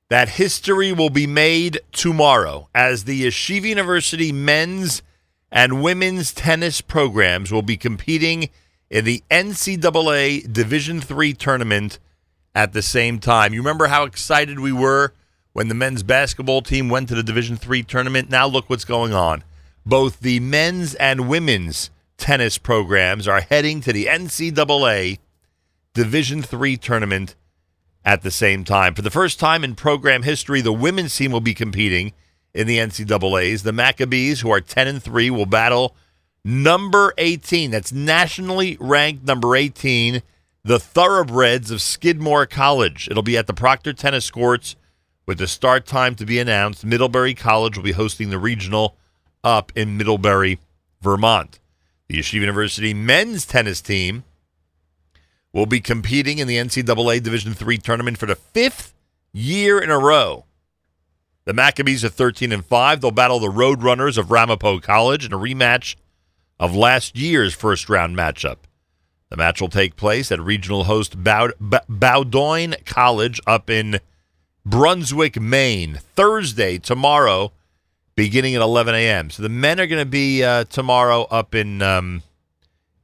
that history will be made tomorrow as the Yeshiva University men's and women's tennis programs will be competing in the NCAA Division III tournament at the same time. You remember how excited we were when the men's basketball team went to the Division Three tournament? Now look what's going on. Both the men's and women's tennis programs are heading to the NCAA Division Three tournament at the same time. For the first time in program history, the women's team will be competing in the NCAA's. The Maccabees, who are 10 and 3, will battle number 18. That's nationally ranked number 18 the Thoroughbreds of Skidmore College. It'll be at the Proctor Tennis Courts with the start time to be announced. Middlebury College will be hosting the regional up in Middlebury, Vermont. The Yeshiva University men's tennis team will be competing in the NCAA Division III tournament for the fifth year in a row. The Maccabees are 13 and 5. They'll battle the Roadrunners of Ramapo College in a rematch of last year's first round matchup. The match will take place at regional host Bow- Bowdoin College up in Brunswick, Maine, Thursday, tomorrow, beginning at 11 a.m. So the men are going to be uh, tomorrow up in um,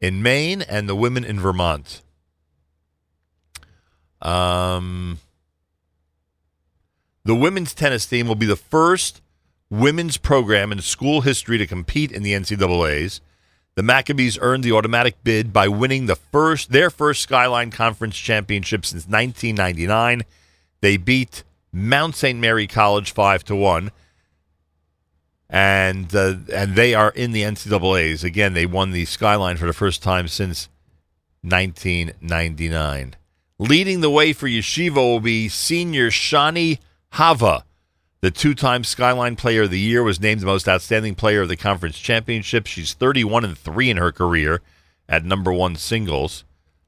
in Maine, and the women in Vermont. Um, the women's tennis team will be the first women's program in school history to compete in the NCAA's. The Maccabees earned the automatic bid by winning the first their first Skyline Conference championship since 1999. They beat Mount St. Mary College five to one, and uh, and they are in the NCAA's again. They won the Skyline for the first time since 1999. Leading the way for Yeshiva will be senior Shani Hava. The two time Skyline Player of the Year was named the most outstanding player of the conference championship. She's 31 and 3 in her career at number one singles.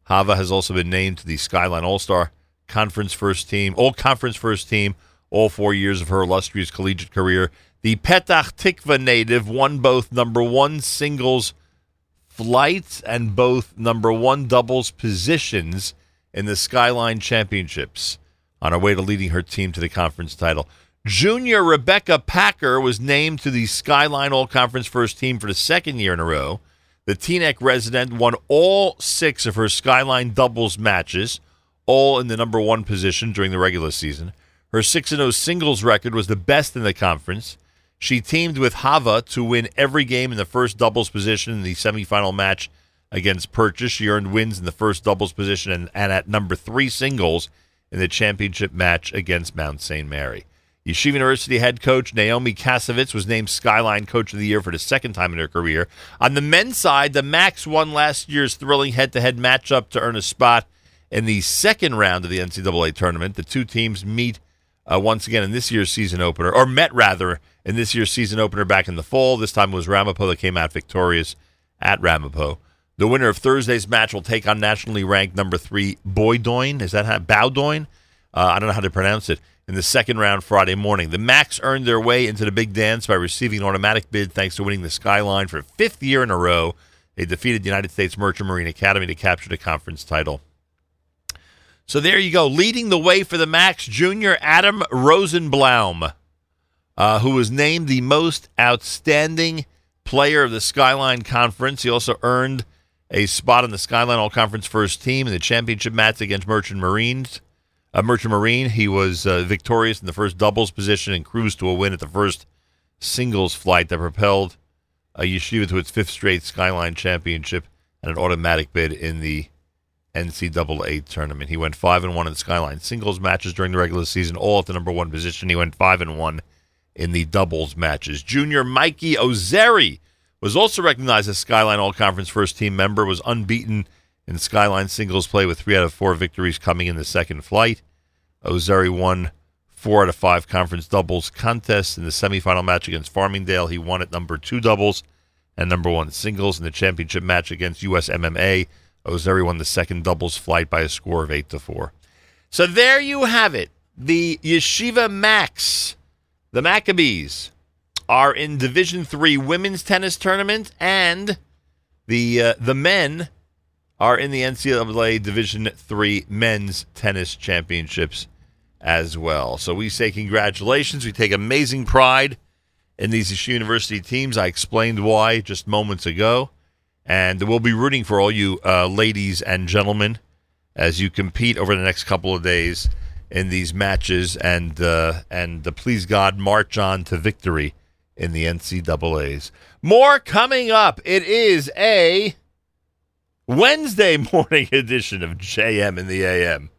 Hava has also been named to the Skyline All Star Conference first team, all conference first team, all four years of her illustrious collegiate career. The Petach Tikva native won both number one singles flights and both number one doubles positions in the Skyline Championships on her way to leading her team to the conference title. Junior Rebecca Packer was named to the Skyline All Conference first team for the second year in a row. The Teaneck resident won all six of her Skyline doubles matches, all in the number one position during the regular season. Her 6 0 singles record was the best in the conference. She teamed with Hava to win every game in the first doubles position in the semifinal match against Purchase. She earned wins in the first doubles position and, and at number three singles in the championship match against Mount St. Mary. Yeshiva University head coach Naomi Kasovitz was named Skyline Coach of the Year for the second time in her career. On the men's side, the Macs won last year's thrilling head to head matchup to earn a spot in the second round of the NCAA tournament. The two teams meet uh, once again in this year's season opener, or met rather in this year's season opener back in the fall. This time it was Ramapo that came out victorious at Ramapo. The winner of Thursday's match will take on nationally ranked number three Boydoin. Is that how Bowdoin? Uh, I don't know how to pronounce it in the second round Friday morning. The Macs earned their way into the big dance by receiving an automatic bid thanks to winning the Skyline for fifth year in a row. They defeated the United States Merchant Marine Academy to capture the conference title. So there you go. Leading the way for the Macs junior Adam Rosenbaum, uh, who was named the most outstanding player of the Skyline Conference. He also earned a spot on the Skyline All Conference first team in the championship match against Merchant Marines uh, Merchant Marine. He was uh, victorious in the first doubles position and cruised to a win at the first singles flight that propelled uh, Yeshiva to its fifth straight Skyline Championship and an automatic bid in the NCAA tournament. He went five and one in the Skyline singles matches during the regular season, all at the number one position. He went five and one in the doubles matches. Junior Mikey Ozeri was also recognized as Skyline All Conference first team member. Was unbeaten in Skyline singles play with three out of four victories coming in the second flight. Ozeri won four out of five conference doubles contests in the semifinal match against Farmingdale. He won at number two doubles and number one singles in the championship match against USMMA. Ozeri won the second doubles flight by a score of eight to four. So there you have it. The Yeshiva Macs, the Maccabees, are in Division Three women's tennis tournament, and the uh, the men are in the NCAA Division Three men's tennis championships as well. So we say congratulations. We take amazing pride in these University teams. I explained why just moments ago. And we'll be rooting for all you uh, ladies and gentlemen as you compete over the next couple of days in these matches and uh, and uh, please God march on to victory in the NCAA's. More coming up. It is a Wednesday morning edition of JM in the AM.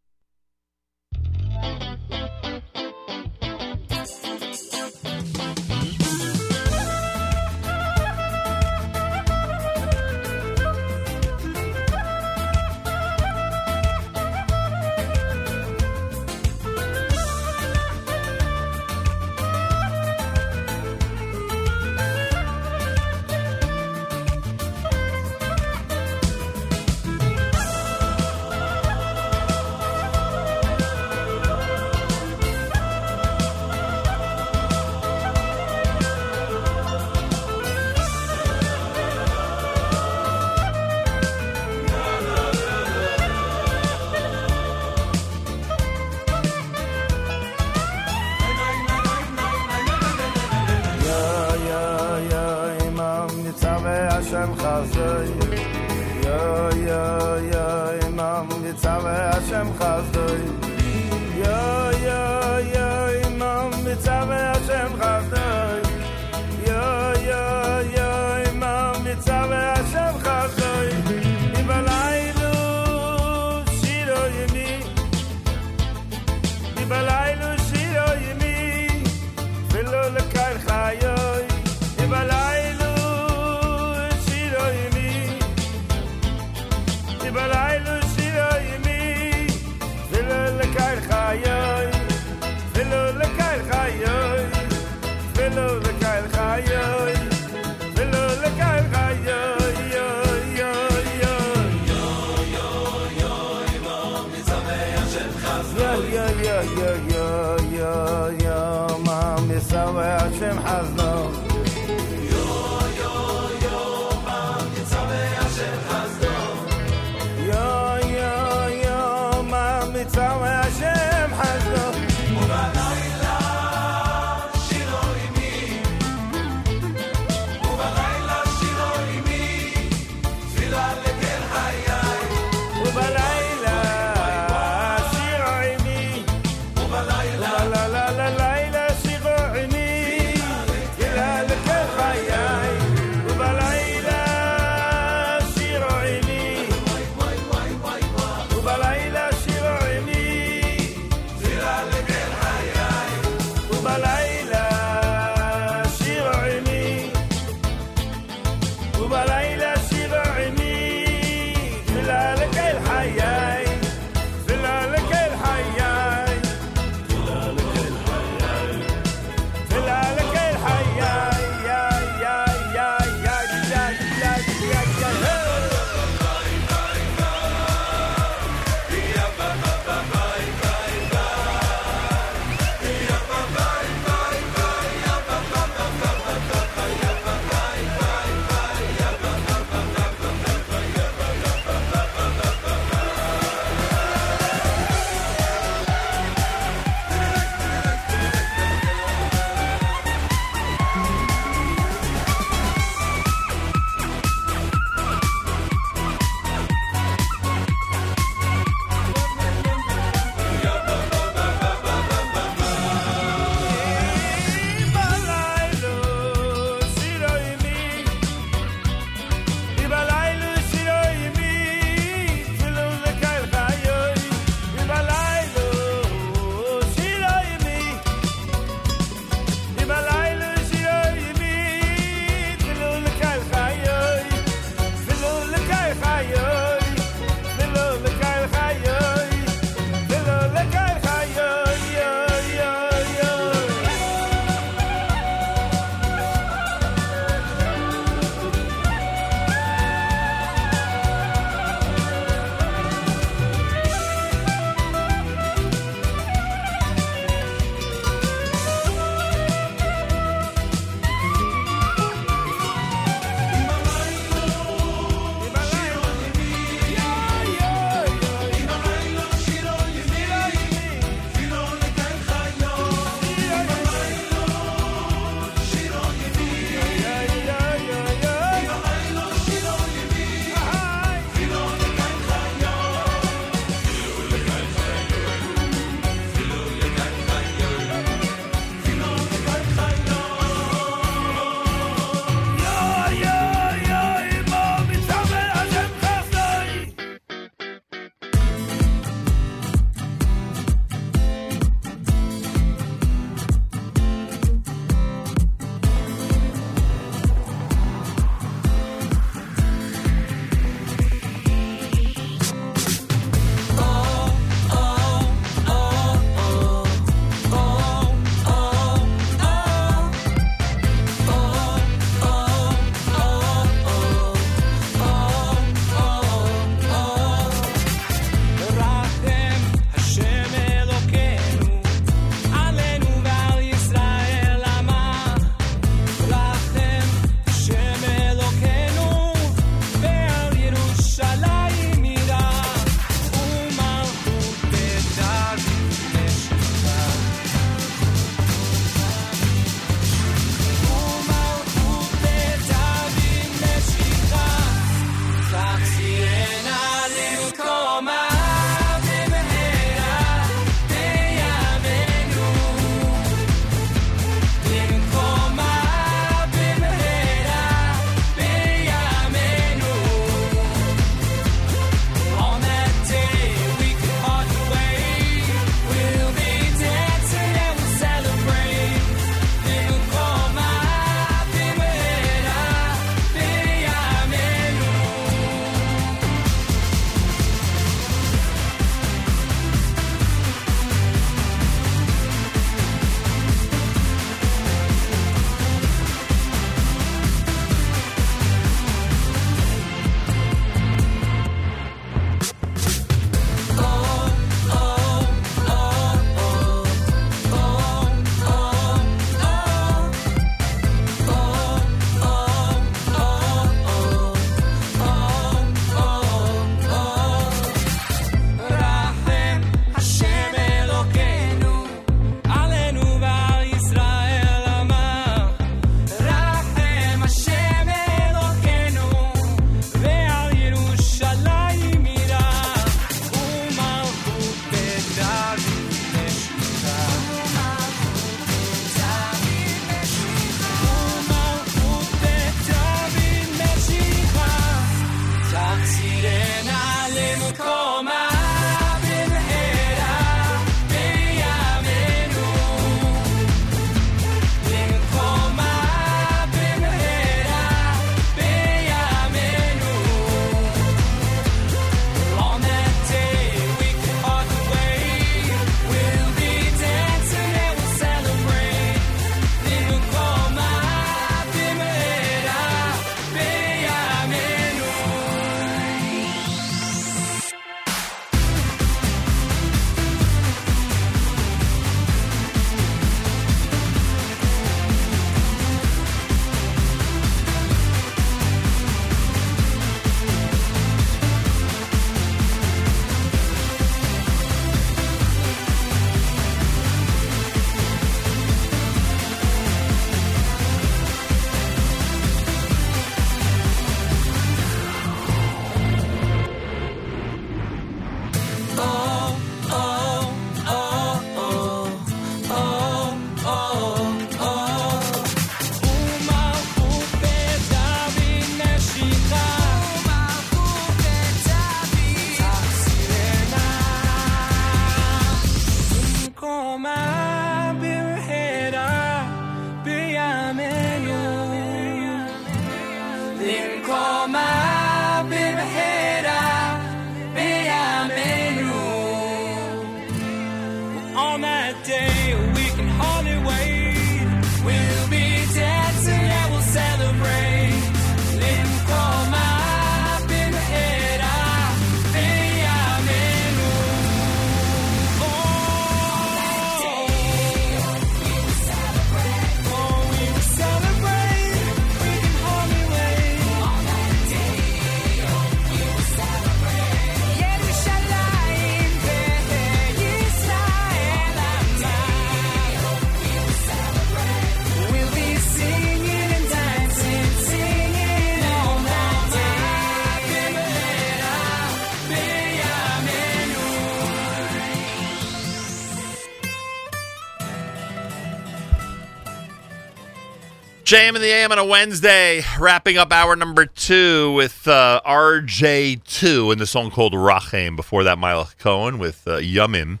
JM in the AM on a Wednesday, wrapping up hour number two with uh, RJ2 and the song called Rachem. Before that, Mila Cohen with uh, Yumim.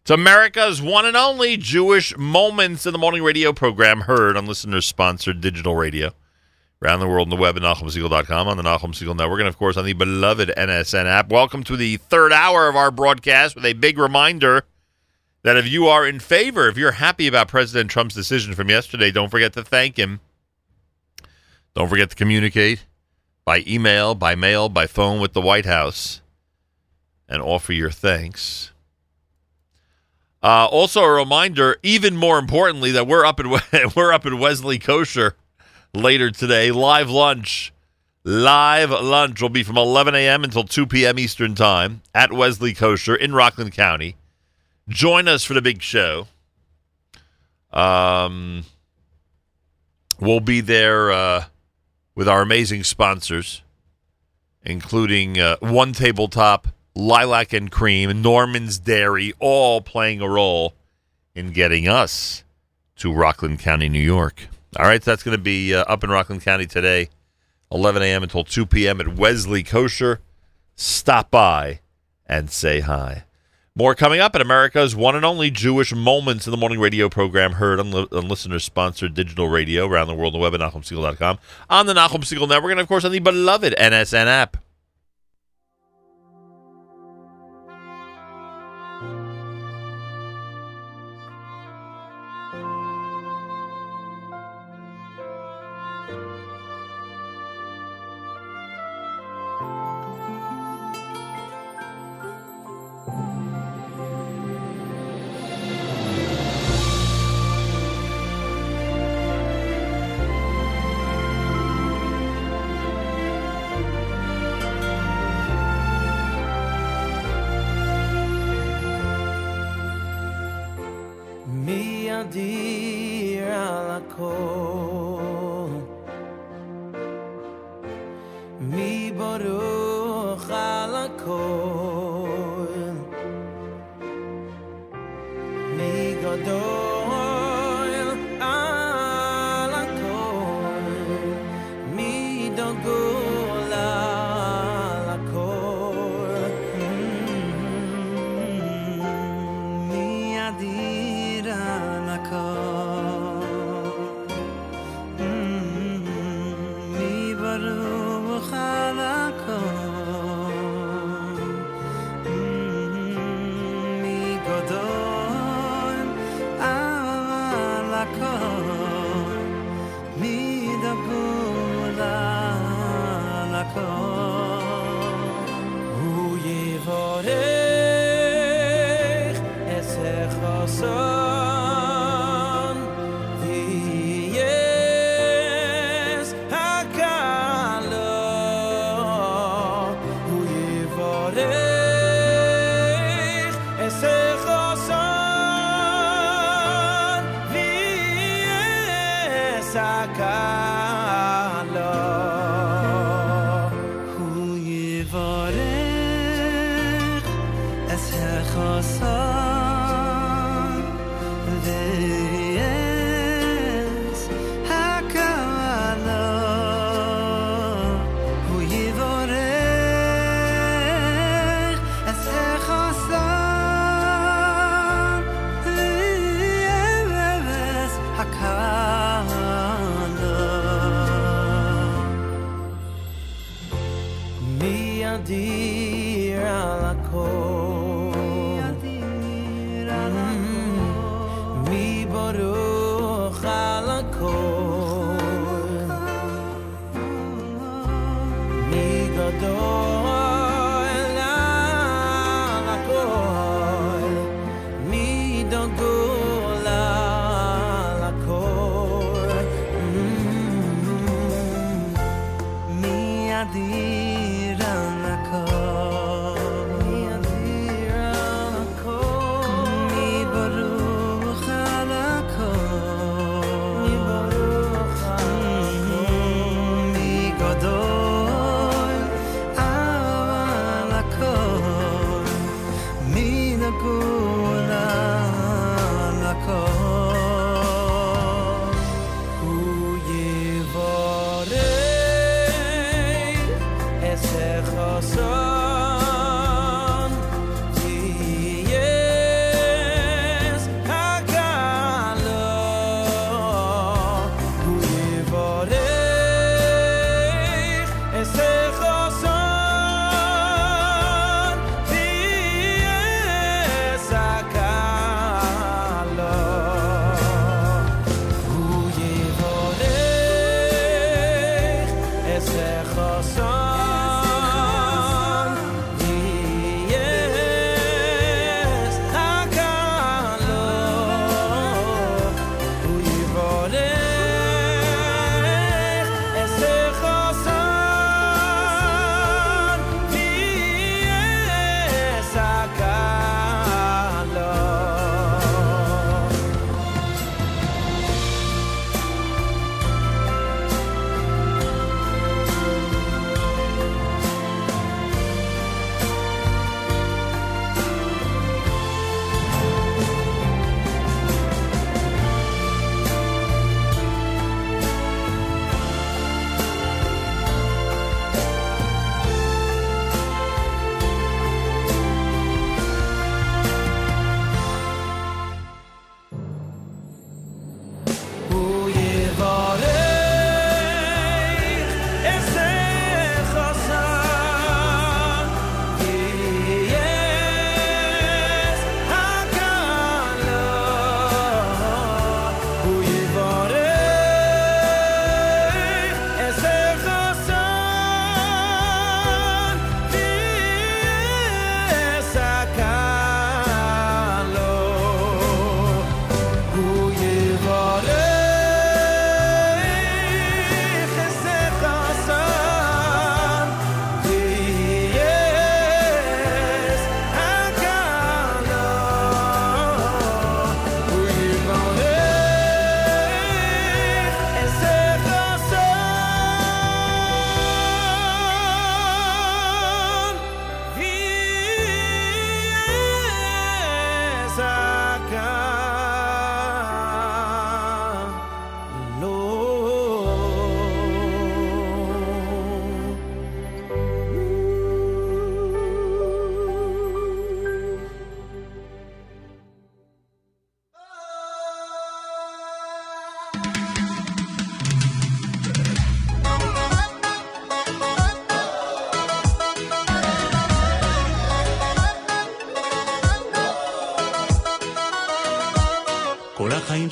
It's America's one and only Jewish Moments in the Morning radio program heard on listener sponsored digital radio. Around the world on the web at NachumSegal.com, on the Nachum Segal Network, and of course on the beloved NSN app. Welcome to the third hour of our broadcast with a big reminder that if you are in favor, if you're happy about President Trump's decision from yesterday, don't forget to thank him. Don't forget to communicate by email, by mail, by phone with the White House and offer your thanks. Uh, also, a reminder, even more importantly, that we're up in we're up in Wesley Kosher later today. Live lunch, live lunch will be from 11 a.m. until 2 p.m. Eastern Time at Wesley Kosher in Rockland County. Join us for the big show. Um, we'll be there uh, with our amazing sponsors, including uh, One Tabletop, Lilac and Cream, Norman's Dairy, all playing a role in getting us to Rockland County, New York. All right, so that's going to be uh, up in Rockland County today, 11 a.m. until 2 p.m. at Wesley Kosher. Stop by and say hi. More coming up at America's one and only Jewish Moments in the Morning radio program heard on, li- on listener-sponsored digital radio around the world on the web at NachumSegal.com, on the Nachum Segal Network, and of course on the beloved NSN app. cold.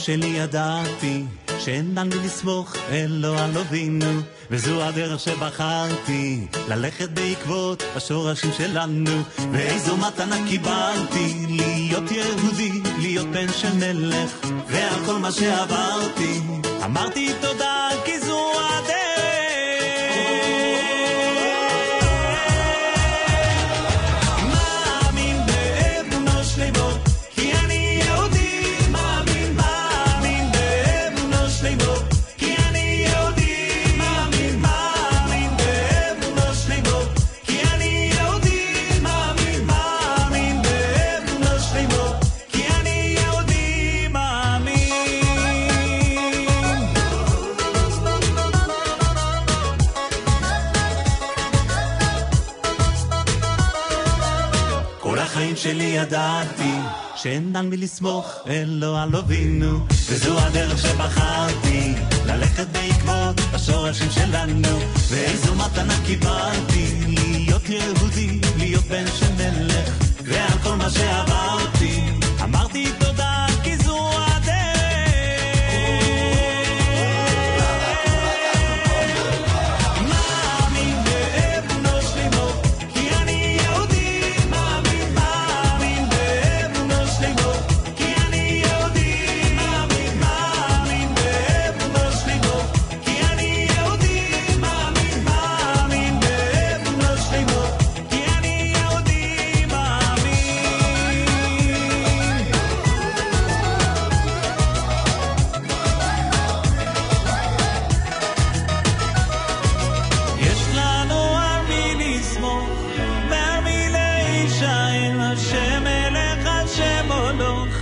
שלי ידעתי שאין לנו לסמוך אלו על אבינו וזו הדרך שבחרתי ללכת בעקבות השורשים שלנו. ואיזו מתנה קיבלתי? להיות יהודי, להיות בן של מלך ועל כל מה שעברתי. אמרתי תודה כי זו ידעתי שאין על מי לסמוך אלא על אבינו וזו הדרך שבחרתי ללכת בעקבות השורשים שלנו ואיזו מתנה קיבלתי להיות יהודי, להיות בן של מלך ועל כל מה שעברתי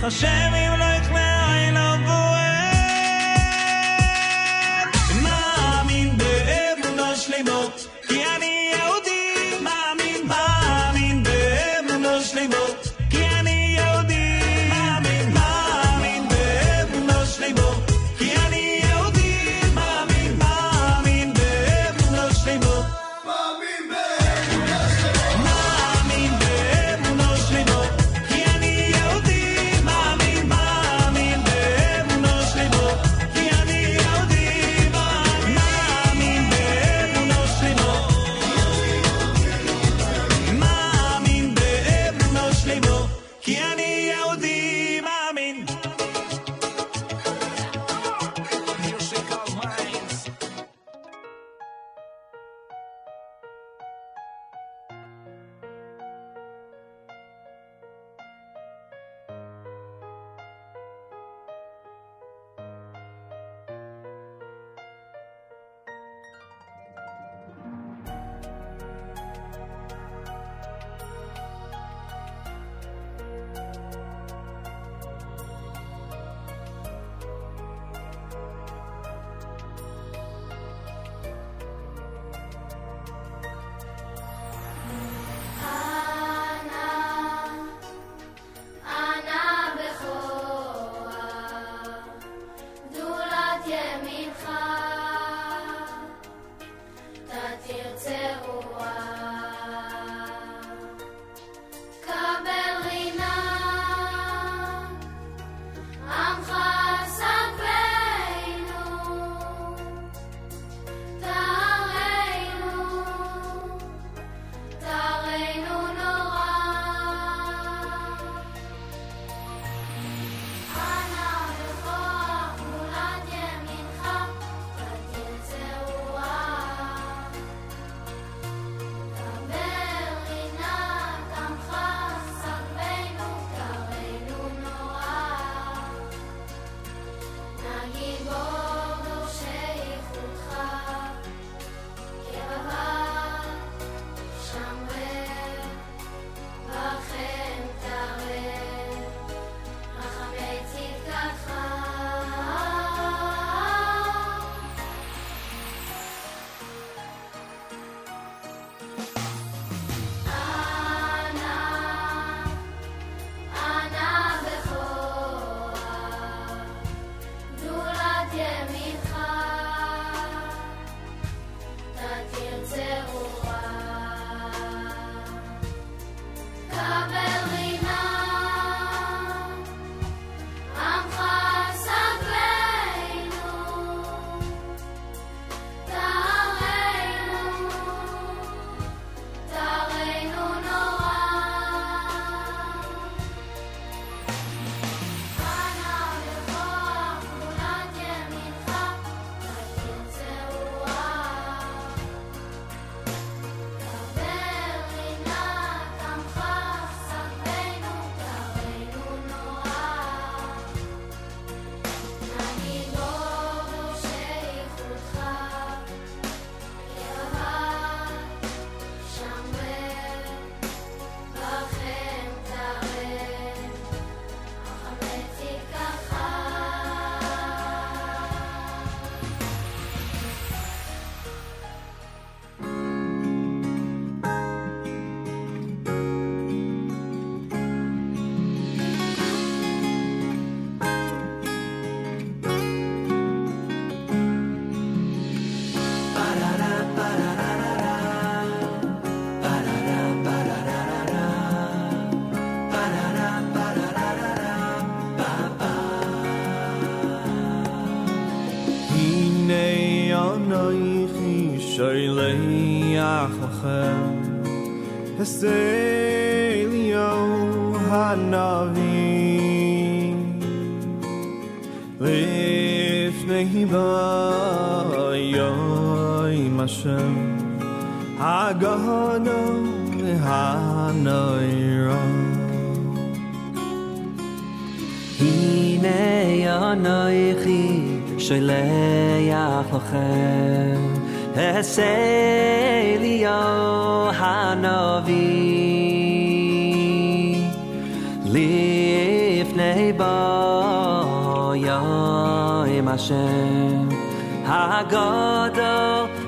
Hashem.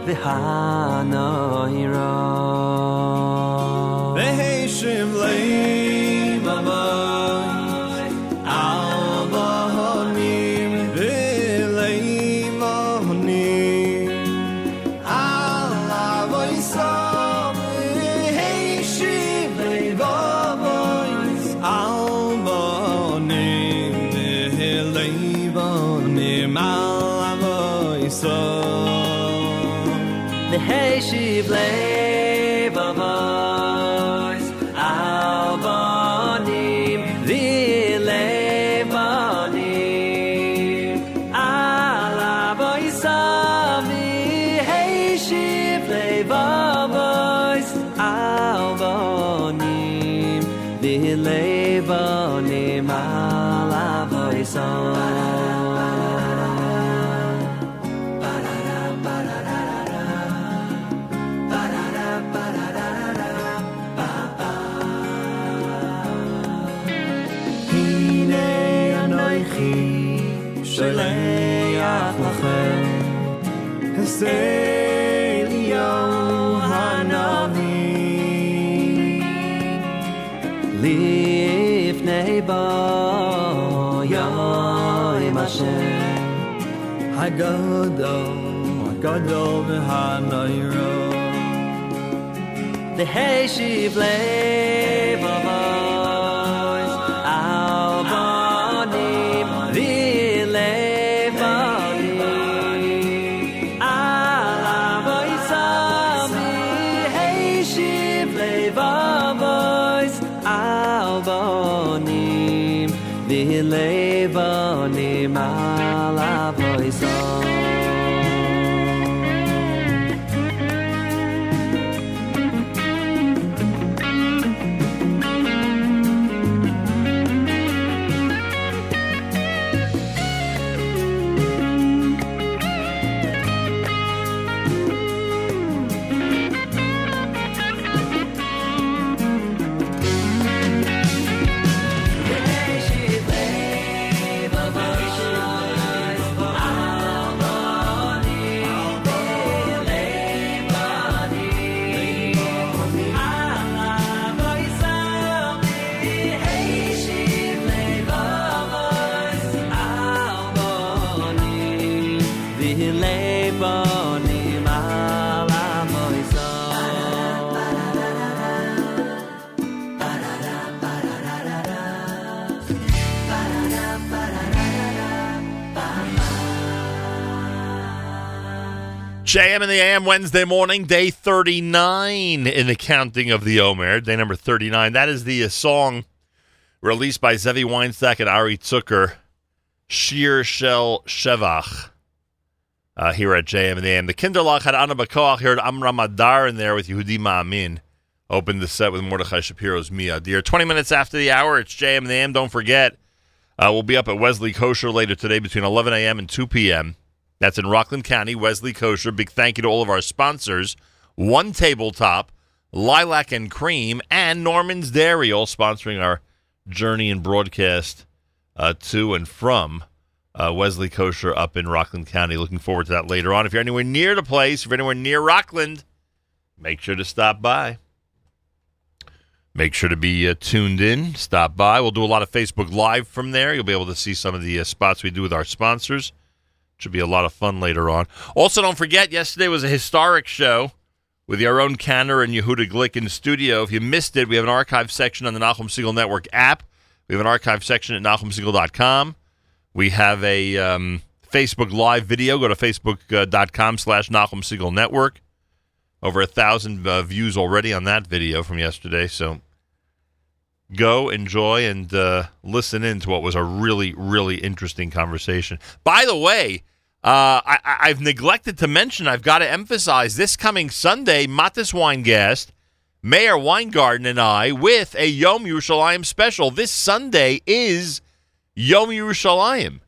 behind us. הגדול והנוירו להשיב לב The AM Wednesday morning, day 39 in the counting of the Omer, day number 39. That is the uh, song released by Zevi Weinstack and Ari Zucker, Shir Shel Shevach, uh, here at JM in the AM. The Kinderlach had Anna Bakoach here at Amram Adar in there with Yehudi Ma'amin. Opened the set with Mordechai Shapiro's Mi Adir. 20 minutes after the hour, it's JM in the AM. Don't forget, uh, we'll be up at Wesley Kosher later today between 11 a.m. and 2 p.m. That's in Rockland County, Wesley Kosher. Big thank you to all of our sponsors. One Tabletop, Lilac and Cream, and Norman's Dairy, all sponsoring our journey and broadcast uh, to and from uh, Wesley Kosher up in Rockland County. Looking forward to that later on. If you're anywhere near the place, if you're anywhere near Rockland, make sure to stop by. Make sure to be uh, tuned in. Stop by. We'll do a lot of Facebook Live from there. You'll be able to see some of the uh, spots we do with our sponsors. Should be a lot of fun later on. Also, don't forget, yesterday was a historic show with our own Canner and Yehuda Glick in the studio. If you missed it, we have an archive section on the Nachum Segal Network app. We have an archive section at NachumSegal.com. We have a um, Facebook Live video. Go to Facebook.com slash Nachum Segal Network. Over a thousand uh, views already on that video from yesterday. So go enjoy and uh, listen in to what was a really, really interesting conversation. By the way, uh, I, I've neglected to mention, I've got to emphasize this coming Sunday, Matis Weingast, Meir Weingarten, and I with a Yom Yerushalayim special. This Sunday is Yom Yerushalayim.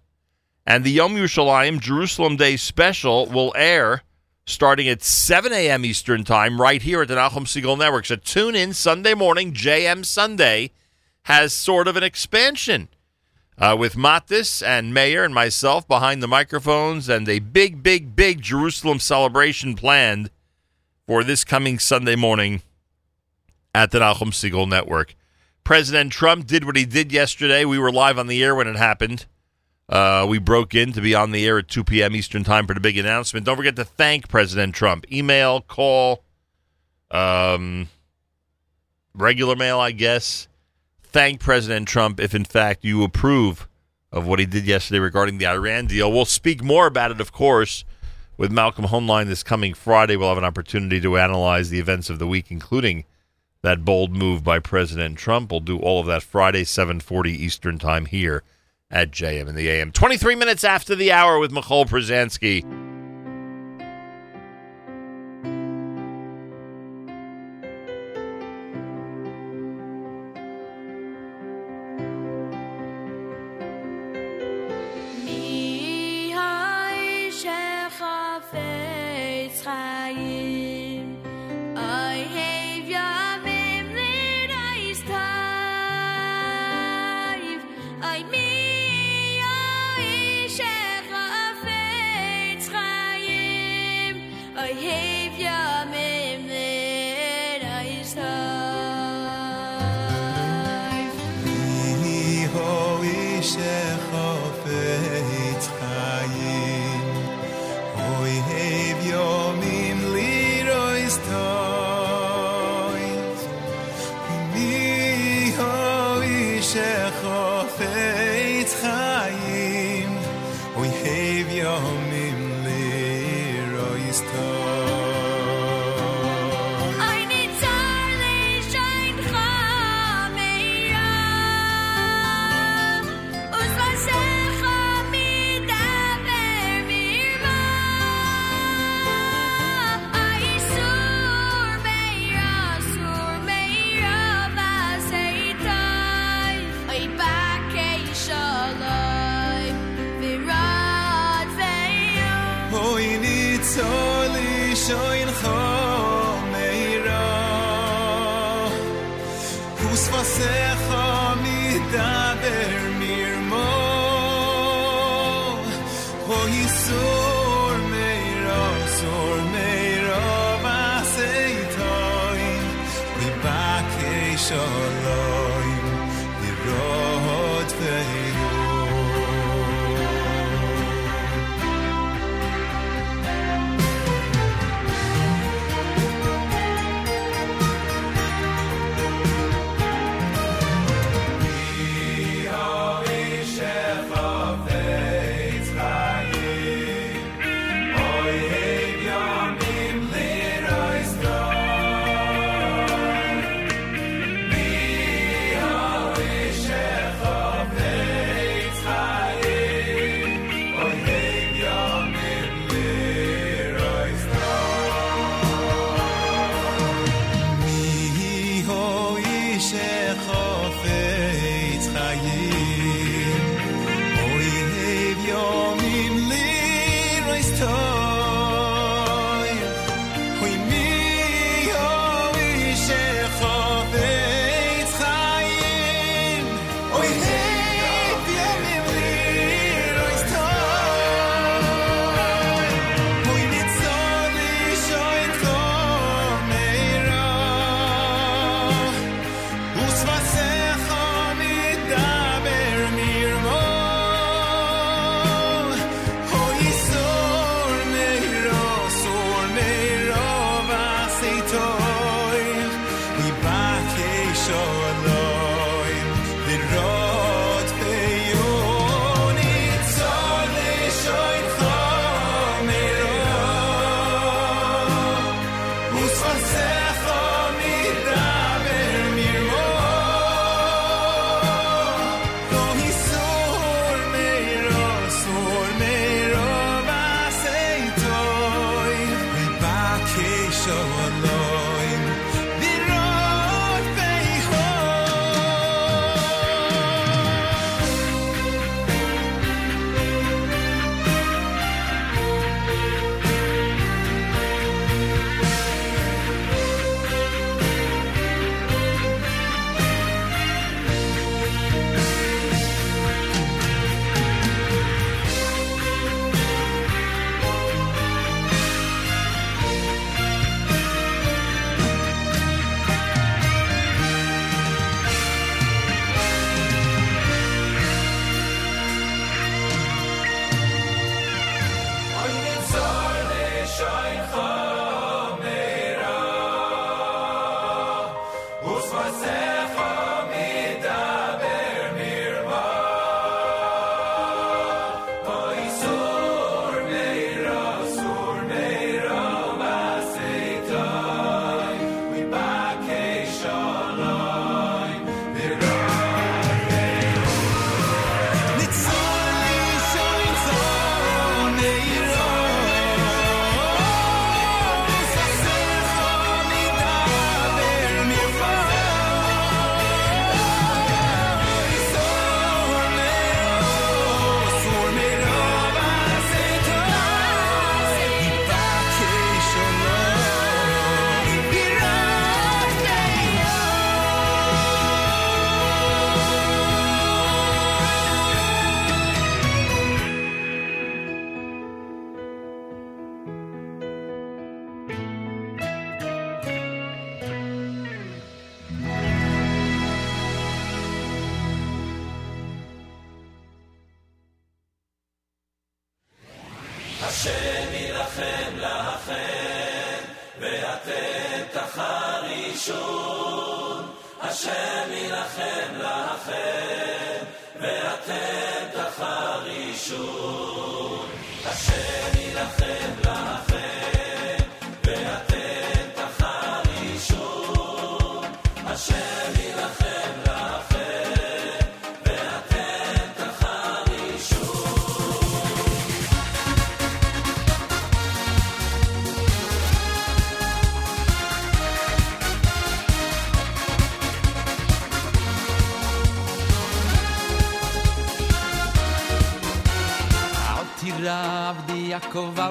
And the Yom Yerushalayim Jerusalem Day special will air starting at 7 a.m. Eastern Time right here at the Nachum Segal Network. So tune in Sunday morning. JM Sunday has sort of an expansion uh, with Matis and Meir and myself behind the microphones and a big, big, big Jerusalem celebration planned for this coming Sunday morning at the Nachum Segal Network. President Trump did what he did yesterday. We were live on the air when it happened. Uh, we broke in to be on the air at 2 p.m. Eastern Time for the big announcement. Don't forget to thank President Trump. Email, call, um, regular mail, I guess. Thank President Trump if, in fact, you approve of what he did yesterday regarding the Iran deal. We'll speak more about it, of course, with Malcolm Hoenlein this coming Friday. We'll have an opportunity to analyze the events of the week, including that bold move by President Trump. We'll do all of that Friday, 7:40 Eastern Time here at JM in the AM. 23 minutes after the hour with Michoel Pruzansky.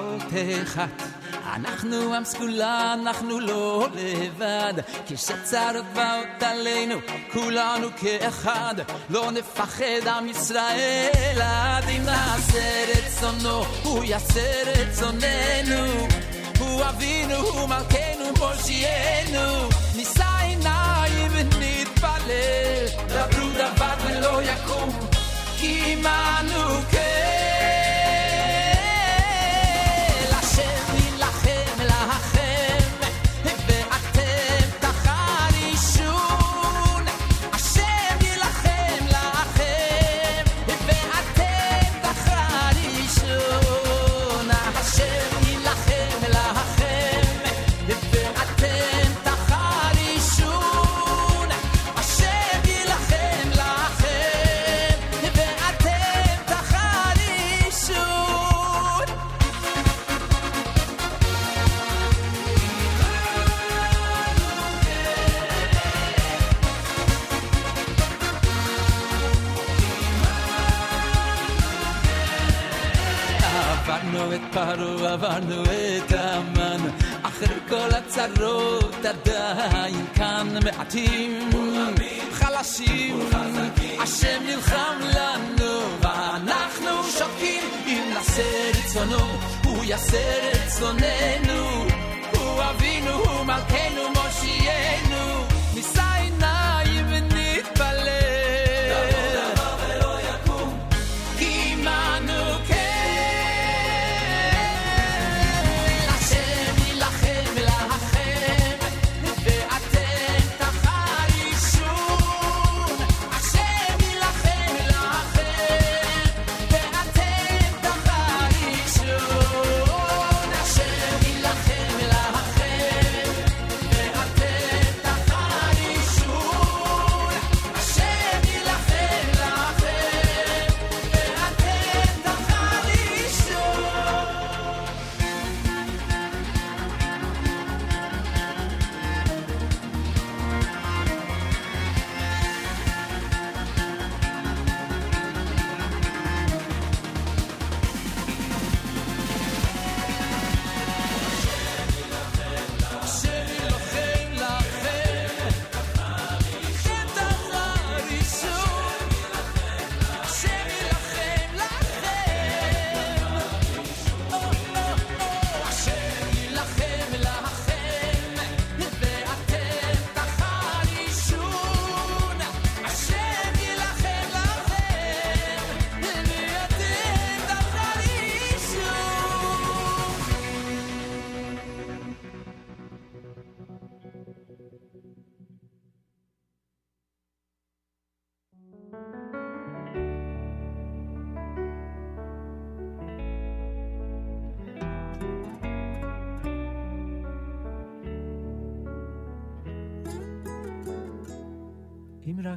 יעקב אל תחת אנחנו עם סגולה, אנחנו לא לבד כשצרות באות עלינו, כולנו כאחד לא נפחד עם ישראל עד אם נעשה רצונו, הוא יעשה רצוננו הוא אבינו, הוא מלכנו, מושיענו נישא עיניים ונתפלל דברו דבר ולא יקום כי עמנו כן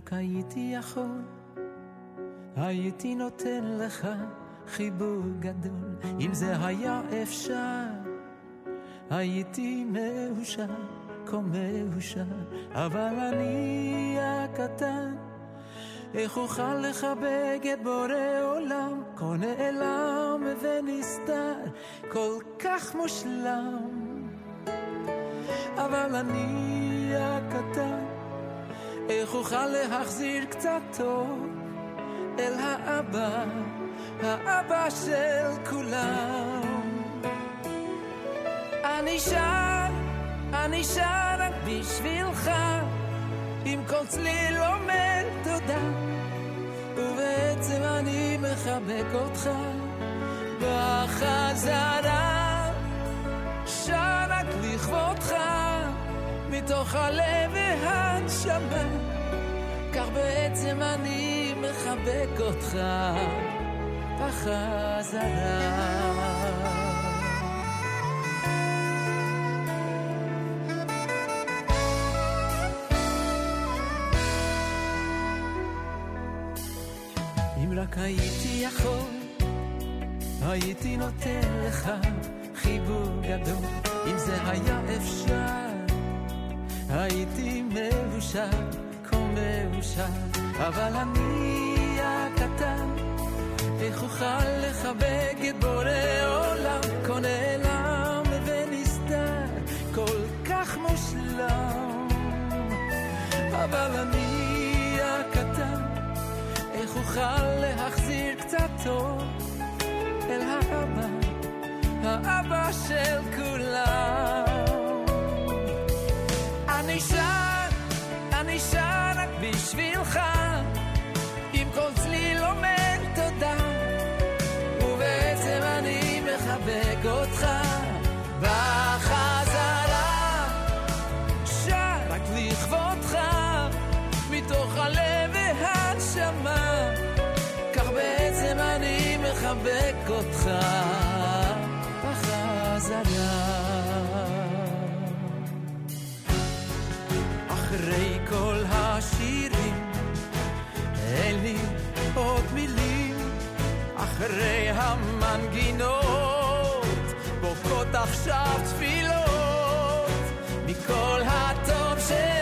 רק הייתי יכול, הייתי נותן לך חיבור גדול. אם זה היה אפשר, הייתי מאושר, כה מאושר. אבל אני הקטן, איך אוכל לחבק את בורא עולם, כה נעלם ונסתר, כל כך מושלם. אבל אני הקטן, איך אוכל להחזיר קצת טוב אל האבא, האבא של כולם. אני שר, אני שר רק בשבילך, עם כל צליל אומר תודה, ובעצם אני מחבק אותך. בחזרה, שר רק לכבודך, מתוך הלב והנשמה, כך בעצם אני מחבק אותך בחזרה. רק הייתי יכול, הייתי נותן לך חיבור גדול. אם זה היה אפשר, הייתי מאושר, כה מאושר. אבל אני הקטן, איך אוכל לחבק את בורא עולם, כה נעלם ונסתר, כל כך מושלם. אבל אני הקטן, איך אוכל להחזיר קצת טוב אל האבא, האבא של כולם. אני שר, אני שר רק בשבילך, עם כל צליל אומר כל השירים, אין לי עוד מילים, אחרי המנגינות, בוקעות עכשיו תפילות, מכל הטוב שלו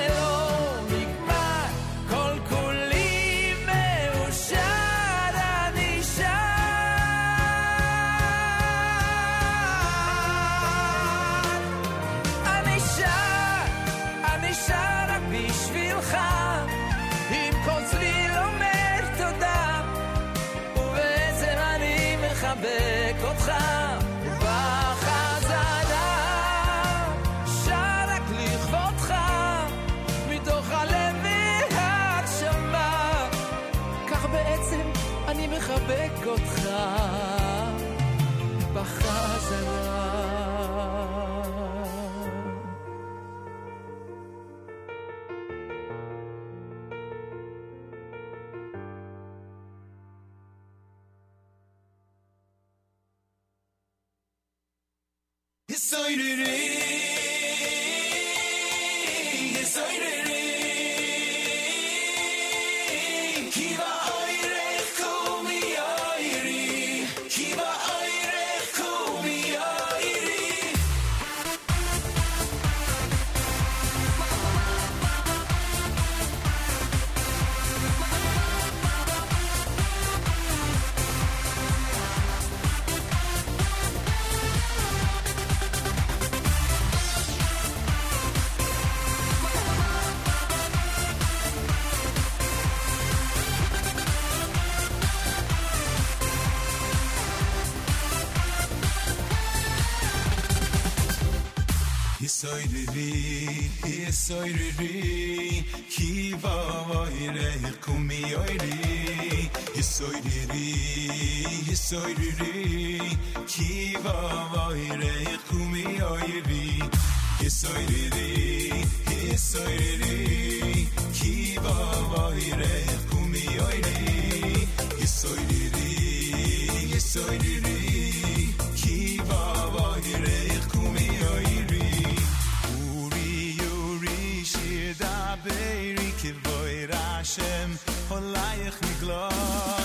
Kiva soiriri ki vavayre kumi yoiri hisoiriri hisoiriri ki vavayre kumi yoiri hisoiriri hisoiriri ki vavayre kumi yoiri hisoiriri hisoiriri Kivoy Rashem Holayach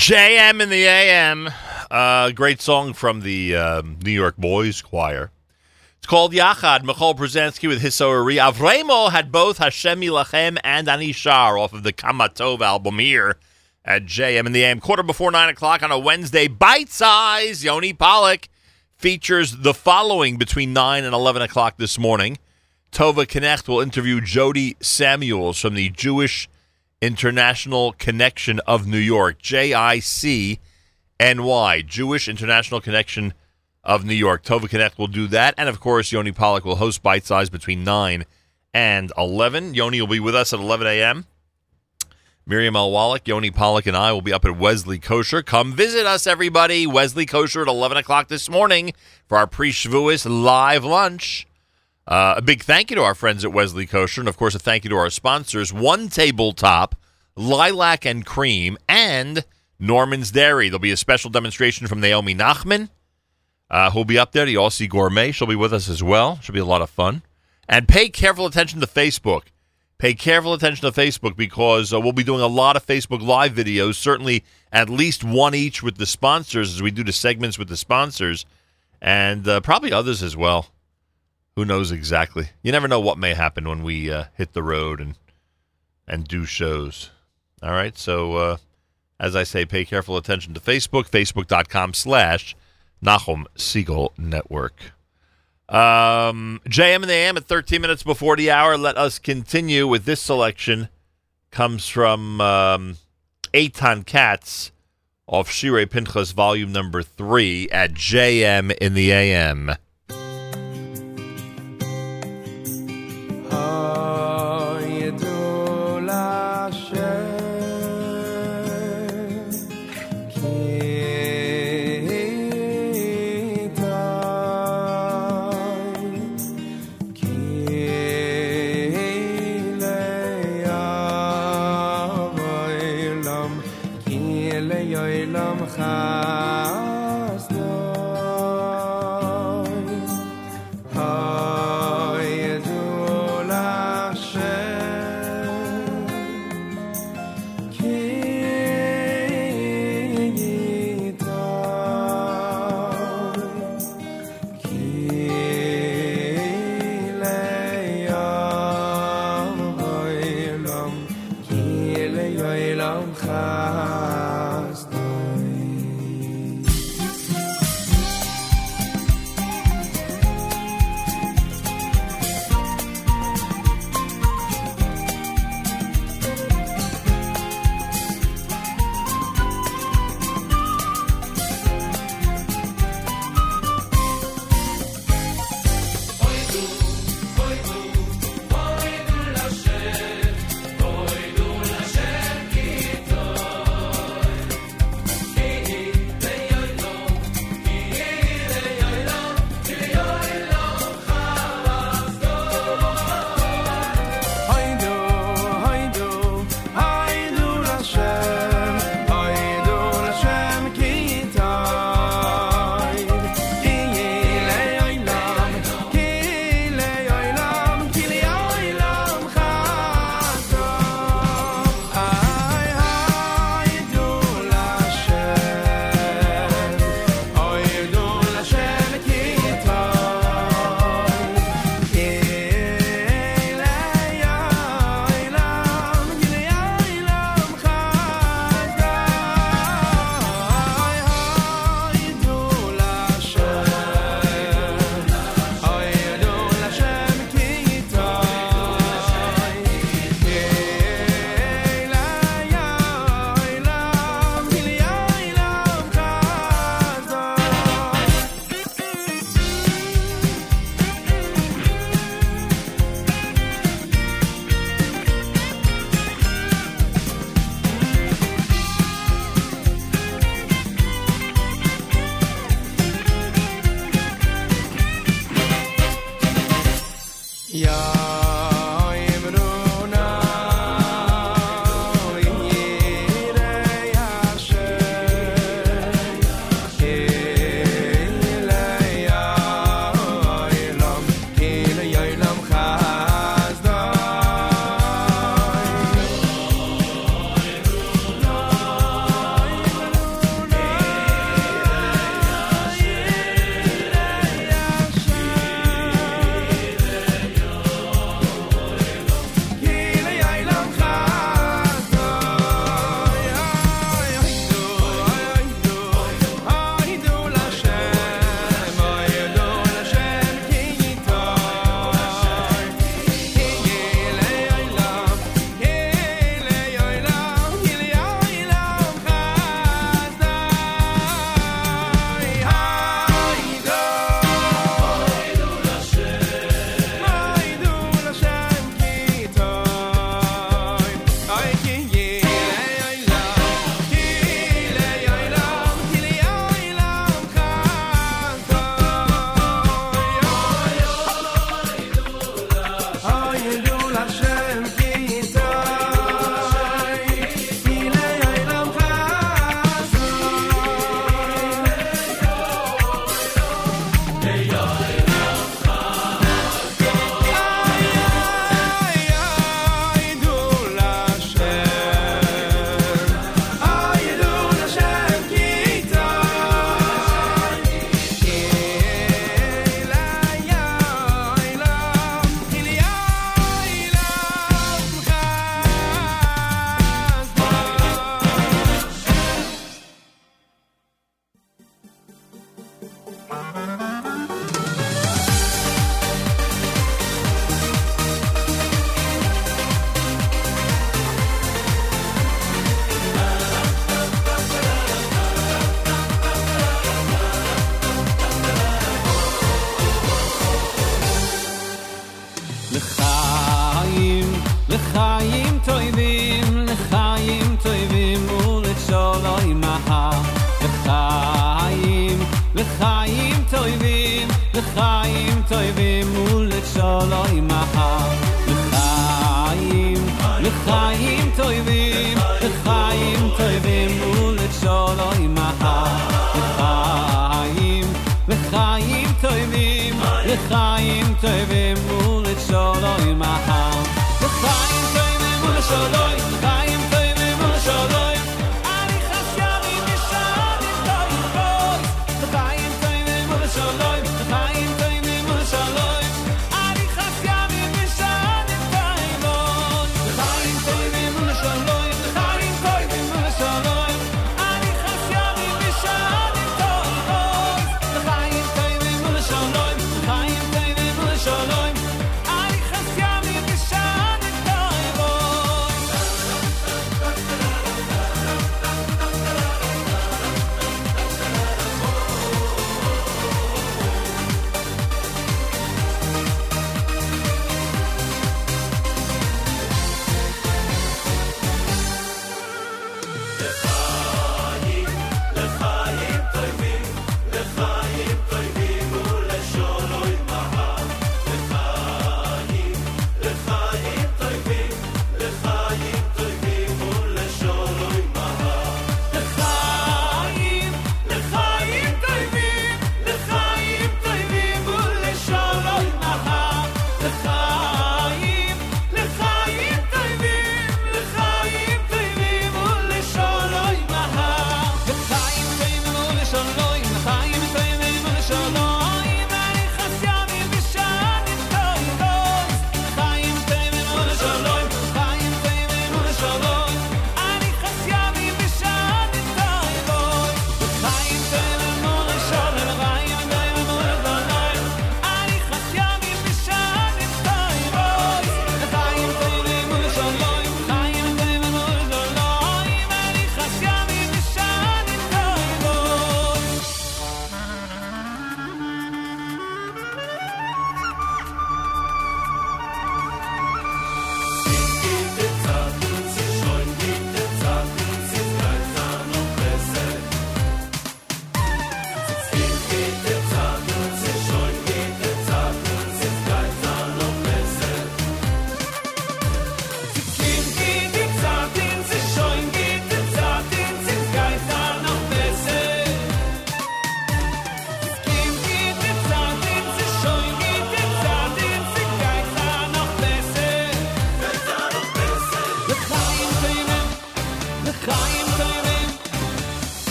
JM in the AM. Uh, great song from the um, New York Boys Choir. It's called Yachad. Michoel Pruzansky with Hisoari. Avremo had both Hashem Yilachem and Anishar off of the Kamatov album here at JM in the AM. Quarter before 9 o'clock on a Wednesday. Bite size. Yoni Pollock features the following between 9 and 11 o'clock this morning. Tova Knecht will interview Jody Samuels from the Jewish International Connection of New York, JICNY, Jewish International Connection of New York. Tova Knecht will do that. And of course, Yoni Pollock will host Bite Size between 9 and 11. Yoni will be with us at 11 a.m. Miriam L. Wallach, Yoni Pollock, and I will be up at Wesley Kosher. Come visit us, everybody. Wesley Kosher at 11 o'clock this morning for our pre Shavuos live lunch. Uh, a big thank you to our friends at Wesley Kosher, and of course, a thank you to our sponsors One Tabletop, Lilac and Cream, and Norman's Dairy. There'll be a special demonstration from Naomi Nachman, uh, who'll be up there. The Aussie Gourmet. She'll be with us as well. Should be a lot of fun. And pay careful attention to Facebook. Pay careful attention to Facebook because uh, we'll be doing a lot of Facebook Live videos, certainly at least one each with the sponsors as we do the segments with the sponsors, and uh, probably others as well. Who knows exactly? You never know what may happen when we uh, hit the road and and do shows. All right, so uh, as I say, pay careful attention to Facebook, facebook.com slash Nachum Segal Network. Um, JM in the AM at 13 minutes before the hour. Let us continue with this selection. Comes from um, Eitan Katz off Shirei Pinchas, volume number three at JM in the AM.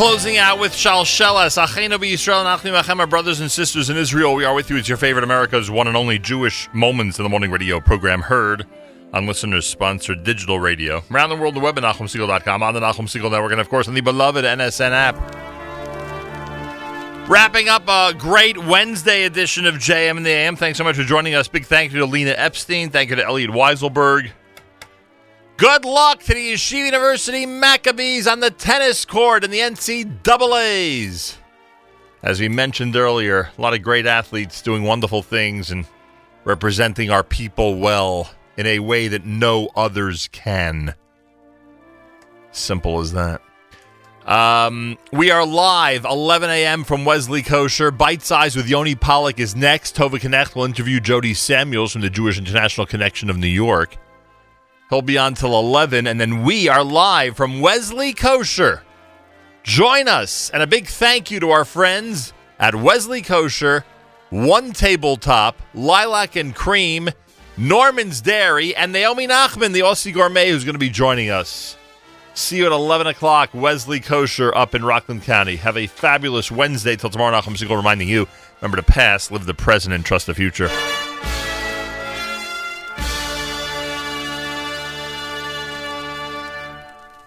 Closing out with Shalshelas, Achenu Yisrael, Nachni Machem, our brothers and sisters in Israel. We are with you. It's your favorite America's one and only Jewish Moments in the Morning radio program heard on listeners sponsored digital radio. Around the world, the web at NachumSegal.com, on the Nachum Segal Network, and of course on the beloved NSN app. Wrapping up a great Wednesday edition of JM in the AM. Thanks so much for joining us. Big thank you to Lena Epstein. Thank you to Elliot Weiselberg. Good luck to the Yeshiva University Maccabees on the tennis court in the NCAAs. As we mentioned earlier, a lot of great athletes doing wonderful things and representing our people well in a way that no others can. Simple as that. Um, we are live 11 a.m. from Wesley Kosher. Bite Size with Yoni Pollock is next. Tova Knecht will interview Jody Samuels from the Jewish International Connection of New York. He'll be on till 11, and then we are live from Wesley Kosher. Join us, and a big thank you to our friends at Wesley Kosher, One Tabletop, Lilac and Cream, Norman's Dairy, and Naomi Nachman, the Aussie Gourmet, who's going to be joining us. See you at 11 o'clock, Wesley Kosher up in Rockland County. Have a fabulous Wednesday till tomorrow. Nachum Segal reminding you remember to pass, live the present, and trust the future.